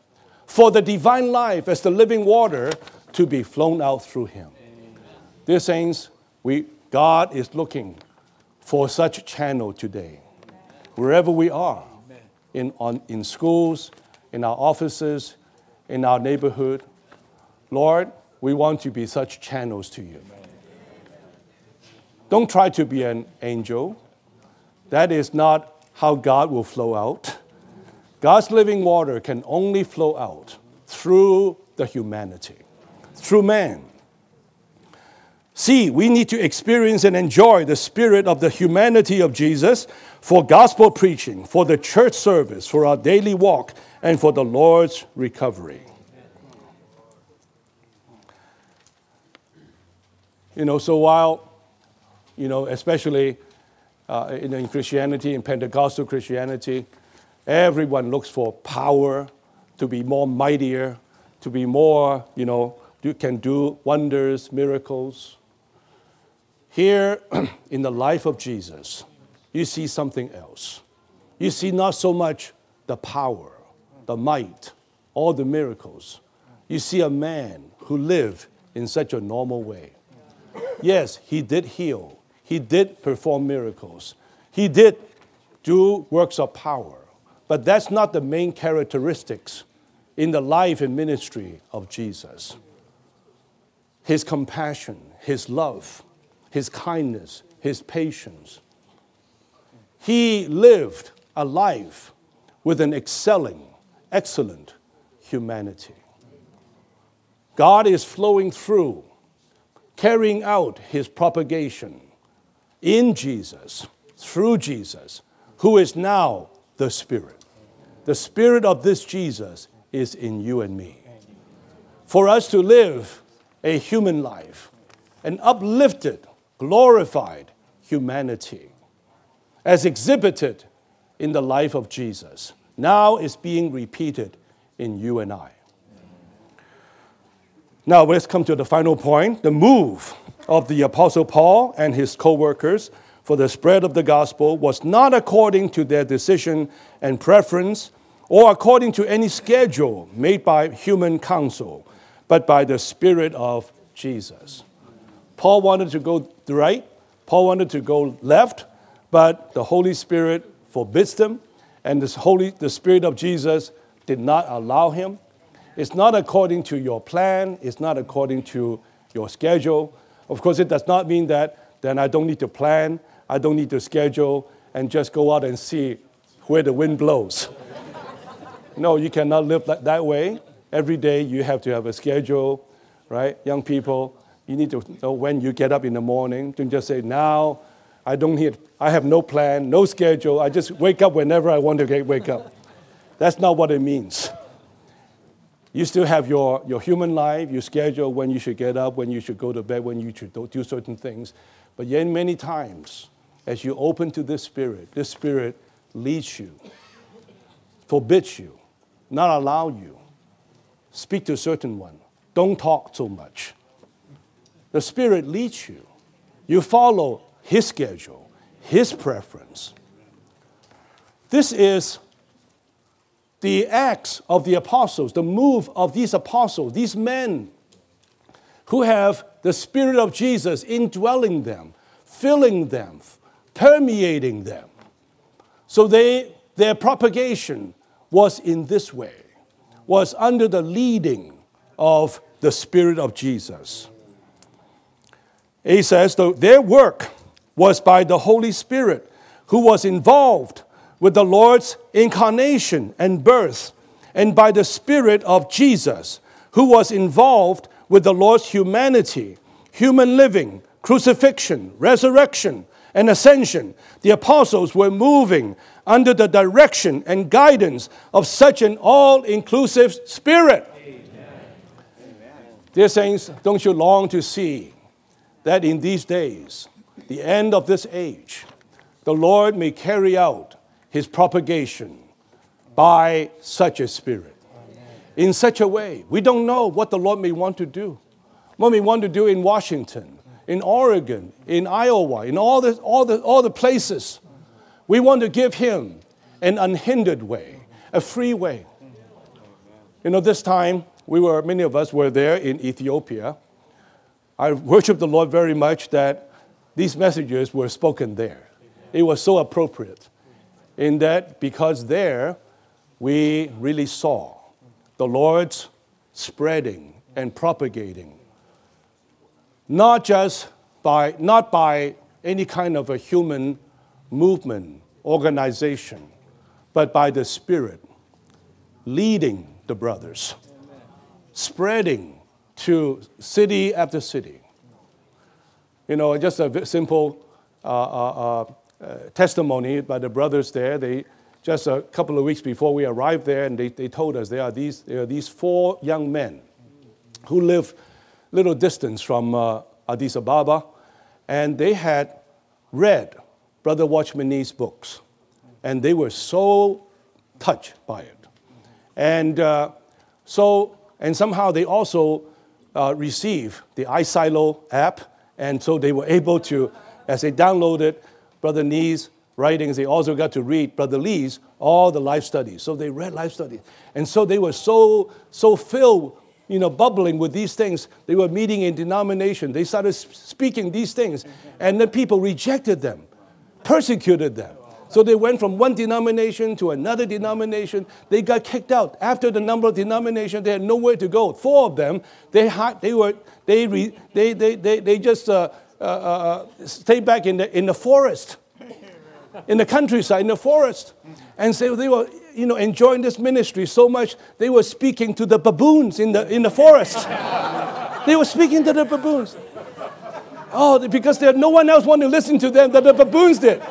for the divine life as the living water to be flown out through him. Dear saints, we, God is looking for such a channel today, wherever we are, in, on, in schools, in our offices, in our neighborhood. Lord, we want to be such channels to you. Don't try to be an angel. That is not how God will flow out. God's living water can only flow out through the humanity, through man. See, we need to experience and enjoy the spirit of the humanity of Jesus for gospel preaching, for the church service, for our daily walk, and for the Lord's recovery. You know, so while, you know, especially uh, in, in Christianity, in Pentecostal Christianity, everyone looks for power to be more mightier, to be more, you know, do, can do wonders, miracles. Here in the life of Jesus, you see something else. You see not so much the power, the might, all the miracles. You see a man who lived in such a normal way. Yes, he did heal, he did perform miracles, he did do works of power, but that's not the main characteristics in the life and ministry of Jesus. His compassion, his love, his kindness, his patience. He lived a life with an excelling excellent humanity. God is flowing through, carrying out his propagation in Jesus, through Jesus, who is now the Spirit. The Spirit of this Jesus is in you and me. For us to live a human life, an uplifted, glorified humanity as exhibited in the life of Jesus now is being repeated in you and I. Now, let's come to the final point the move of the Apostle Paul and his co workers for the spread of the gospel was not according to their decision and preference or according to any schedule made by human counsel, but by the Spirit of Jesus. Paul wanted to go right, Paul wanted to go left, but the Holy Spirit forbids them, and the, Holy, the Spirit of Jesus did not allow him. It's not according to your plan, it's not according to your schedule. Of course, it does not mean that then I don't need to plan, I don't need to schedule, and just go out and see where the wind blows. no, you cannot live that way. Every day you have to have a schedule, right? Young people, you need to know when you get up in the morning. Don't just say, now I don't need, I have no plan, no schedule. I just wake up whenever I want to get, wake up. That's not what it means. You still have your, your human life, you schedule when you should get up, when you should go to bed, when you should do certain things. But yet, many times, as you open to this Spirit, this Spirit leads you, forbids you, not allow you. Speak to a certain one. Don't talk so much. The Spirit leads you. You follow His schedule, His preference. This is the acts of the apostles, the move of these apostles, these men who have the Spirit of Jesus indwelling them, filling them, permeating them. So they, their propagation was in this way, was under the leading of the Spirit of Jesus. He says, though their work was by the Holy Spirit who was involved with the Lord's incarnation and birth, and by the Spirit of Jesus who was involved with the Lord's humanity, human living, crucifixion, resurrection, and ascension. The apostles were moving under the direction and guidance of such an all inclusive spirit. Dear saints, don't you long to see that in these days, the end of this age, the Lord may carry out his propagation by such a spirit? in such a way. We don't know what the Lord may want to do. What may want to do in Washington, in Oregon, in Iowa, in all the, all the, all the places. We want to give Him an unhindered way, a free way. You know, this time, we were, many of us were there in Ethiopia. I worship the Lord very much that these messages were spoken there. It was so appropriate in that because there we really saw the Lord's spreading and propagating, not just by, not by any kind of a human movement, organization, but by the Spirit leading the brothers, spreading to city after city. You know, just a simple uh, uh, uh, testimony by the brothers there. They just a couple of weeks before we arrived there, and they, they told us there are, these, there are these four young men who live little distance from uh, Addis Ababa, and they had read Brother Watchman Nee's books, and they were so touched by it. And uh, so, and somehow they also uh, received the iSilo app, and so they were able to, as they downloaded Brother Nee's writings, they also got to read Brother Lee's, all the life studies. So they read life studies. And so they were so, so filled, you know, bubbling with these things. They were meeting in denomination. They started speaking these things. And then people rejected them, persecuted them. So they went from one denomination to another denomination. They got kicked out. After the number of denominations, they had nowhere to go. Four of them, they, they, were, they, they, they, they, they just uh, uh, uh, stayed back in the, in the forest in the countryside, in the forest. And so they were, you know, enjoying this ministry so much, they were speaking to the baboons in the, in the forest. they were speaking to the baboons. Oh, because there, no one else wanted to listen to them that the baboons did.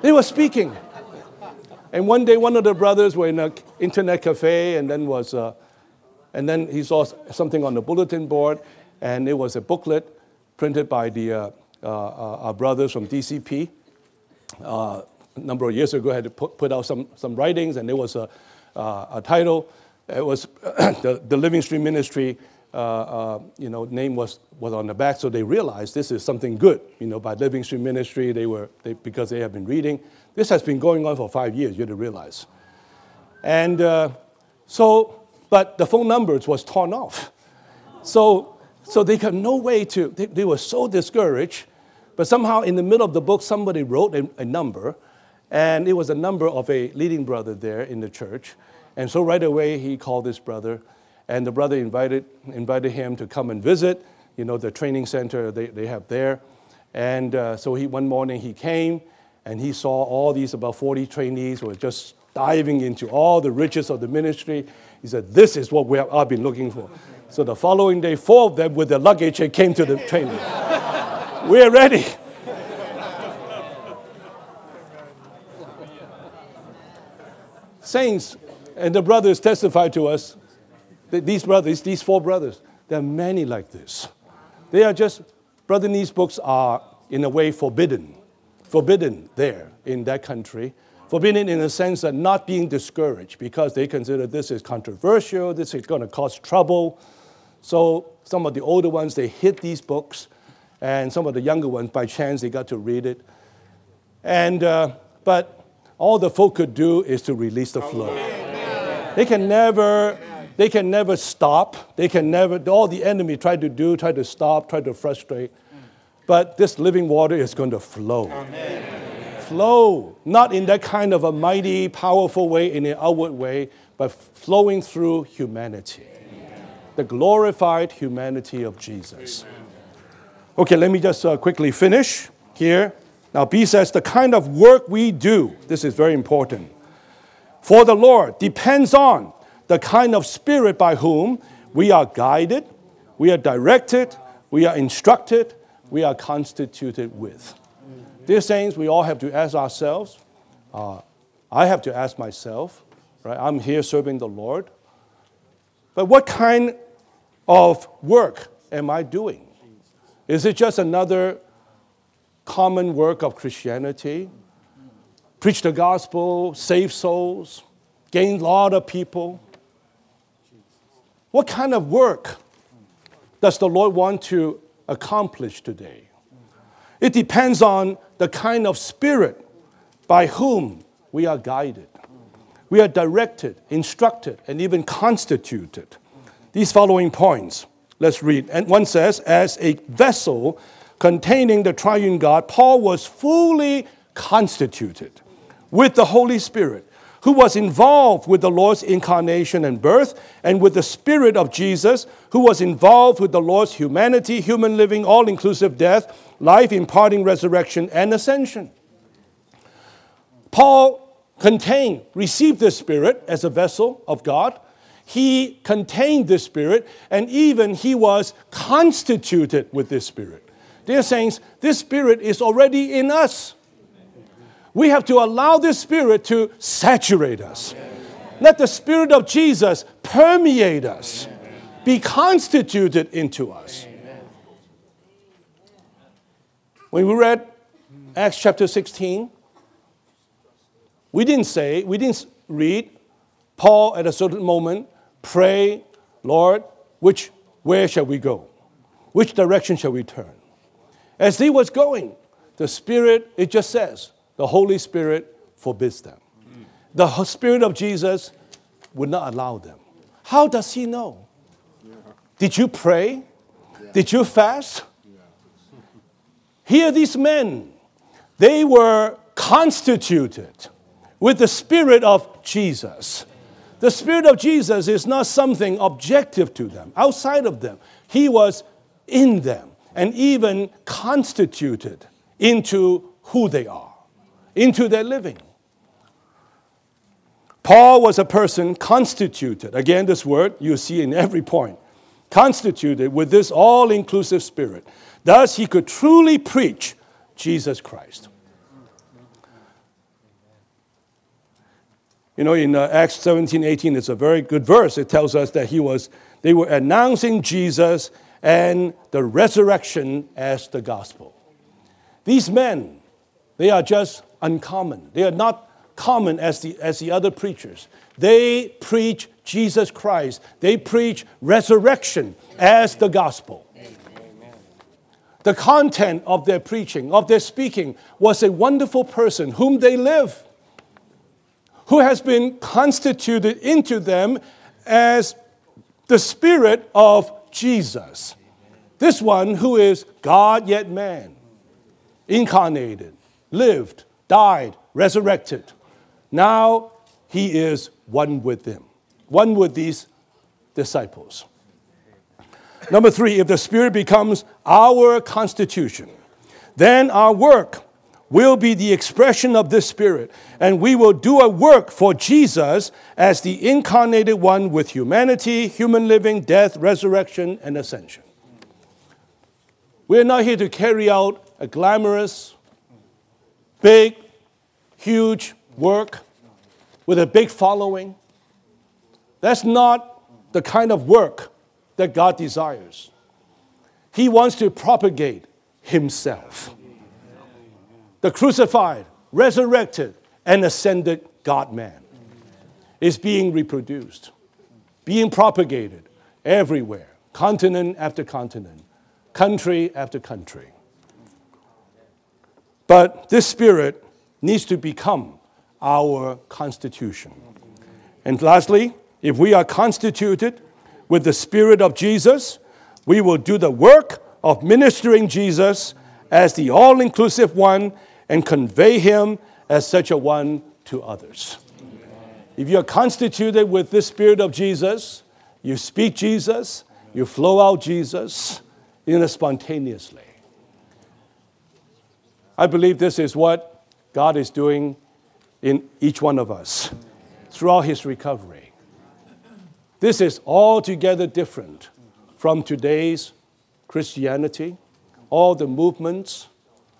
They were speaking. And one day, one of the brothers were in an internet cafe, and then was, uh, and then he saw something on the bulletin board, And it was a booklet printed by the, uh, uh, our brothers from DCP. Uh, a number of years ago, had to put, put out some, some writings, and there was a, uh, a title. It was the, the Living Stream Ministry uh, uh, you know, name was, was on the back, so they realized this is something good. You know, by Living Stream Ministry, they were, they, because they have been reading. This has been going on for five years, you have to realize. And uh, so, but the phone numbers was torn off. So, so they had no way to, they, they were so discouraged. But somehow in the middle of the book, somebody wrote a, a number, and it was a number of a leading brother there in the church. And so right away, he called this brother and the brother invited, invited him to come and visit, you know, the training center they, they have there. And uh, so he, one morning he came and he saw all these about 40 trainees were just diving into all the riches of the ministry. He said, This is what we have, I've been looking for. So the following day, four of them with their luggage came to the training. We're ready. Saints, and the brothers testified to us these brothers, these four brothers, there are many like this. They are just, Brother Nee's books are, in a way, forbidden. Forbidden there in that country. Forbidden in the sense that not being discouraged because they consider this is controversial, this is going to cause trouble. So some of the older ones, they hid these books, and some of the younger ones, by chance, they got to read it. And, uh, but all the folk could do is to release the flow. They can never they can never stop. They can never, all the enemy tried to do, tried to stop, tried to frustrate. But this living water is going to flow. Amen. Flow, not in that kind of a mighty, powerful way, in an outward way, but flowing through humanity. Amen. The glorified humanity of Jesus. Amen. Okay, let me just uh, quickly finish here. Now, B says the kind of work we do, this is very important, for the Lord depends on the kind of spirit by whom we are guided, we are directed, we are instructed, we are constituted with. Dear saints, we all have to ask ourselves. Uh, I have to ask myself, right? I'm here serving the Lord. But what kind of work am I doing? Is it just another common work of Christianity? Preach the gospel, save souls, gain a lot of people? What kind of work does the Lord want to accomplish today? It depends on the kind of spirit by whom we are guided. We are directed, instructed, and even constituted. These following points, let's read. And one says, as a vessel containing the triune God, Paul was fully constituted with the Holy Spirit who was involved with the Lord's incarnation and birth, and with the Spirit of Jesus, who was involved with the Lord's humanity, human living, all inclusive death, life imparting resurrection, and ascension. Paul contained, received the Spirit as a vessel of God. He contained the Spirit, and even he was constituted with this Spirit. Dear saints, this Spirit is already in us. We have to allow the Spirit to saturate us. Let the Spirit of Jesus permeate us, be constituted into us. When we read Acts chapter 16, we didn't say, we didn't read Paul at a certain moment pray, Lord, which where shall we go? Which direction shall we turn? As he was going, the Spirit, it just says, the Holy Spirit forbids them. The Spirit of Jesus would not allow them. How does He know? Did you pray? Did you fast? Here, these men, they were constituted with the Spirit of Jesus. The Spirit of Jesus is not something objective to them, outside of them. He was in them and even constituted into who they are into their living. Paul was a person constituted, again, this word you see in every point, constituted with this all inclusive spirit. Thus, he could truly preach Jesus Christ. You know, in uh, Acts 17 18, it's a very good verse. It tells us that he was, they were announcing Jesus and the resurrection as the gospel. These men, they are just uncommon. They are not common as the, as the other preachers. They preach Jesus Christ, they preach resurrection as the gospel. The content of their preaching, of their speaking, was a wonderful person whom they live, who has been constituted into them as the Spirit of Jesus. This one who is God yet man, incarnated, lived, died, resurrected. Now he is one with them, one with these disciples. Number three, if the Spirit becomes our constitution, then our work will be the expression of this Spirit, and we will do a work for Jesus as the incarnated one with humanity, human living, death, resurrection, and ascension. We're not here to carry out a glamorous, big, huge work with a big following. That's not the kind of work that God desires. He wants to propagate Himself. The crucified, resurrected, and ascended God man is being reproduced, being propagated everywhere, continent after continent, country after country. But this spirit needs to become our constitution. And lastly, if we are constituted with the Spirit of Jesus, we will do the work of ministering Jesus as the all inclusive one and convey him as such a one to others. If you're constituted with the Spirit of Jesus, you speak Jesus, you flow out Jesus in a spontaneously. I believe this is what God is doing in each one of us throughout his recovery. This is altogether different from today's Christianity, all the movements,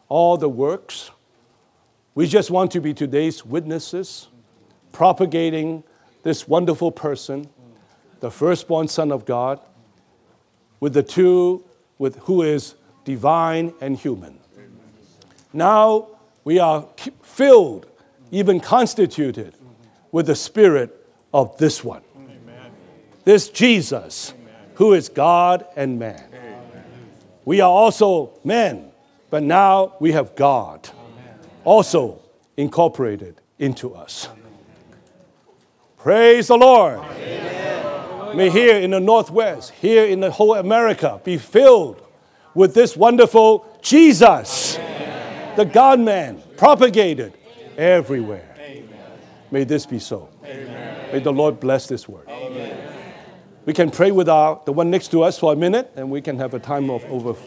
all the works. We just want to be today's witnesses, propagating this wonderful person, the firstborn Son of God, with the two, with who is divine and human. Now we are filled, even constituted, with the spirit of this one this Jesus, who is God and man. We are also men, but now we have God also incorporated into us. Praise the Lord. May here in the Northwest, here in the whole America, be filled with this wonderful Jesus, the God man, propagated everywhere. May this be so. May the Lord bless this word. We can pray with our, the one next to us for a minute and we can have a time of overflow.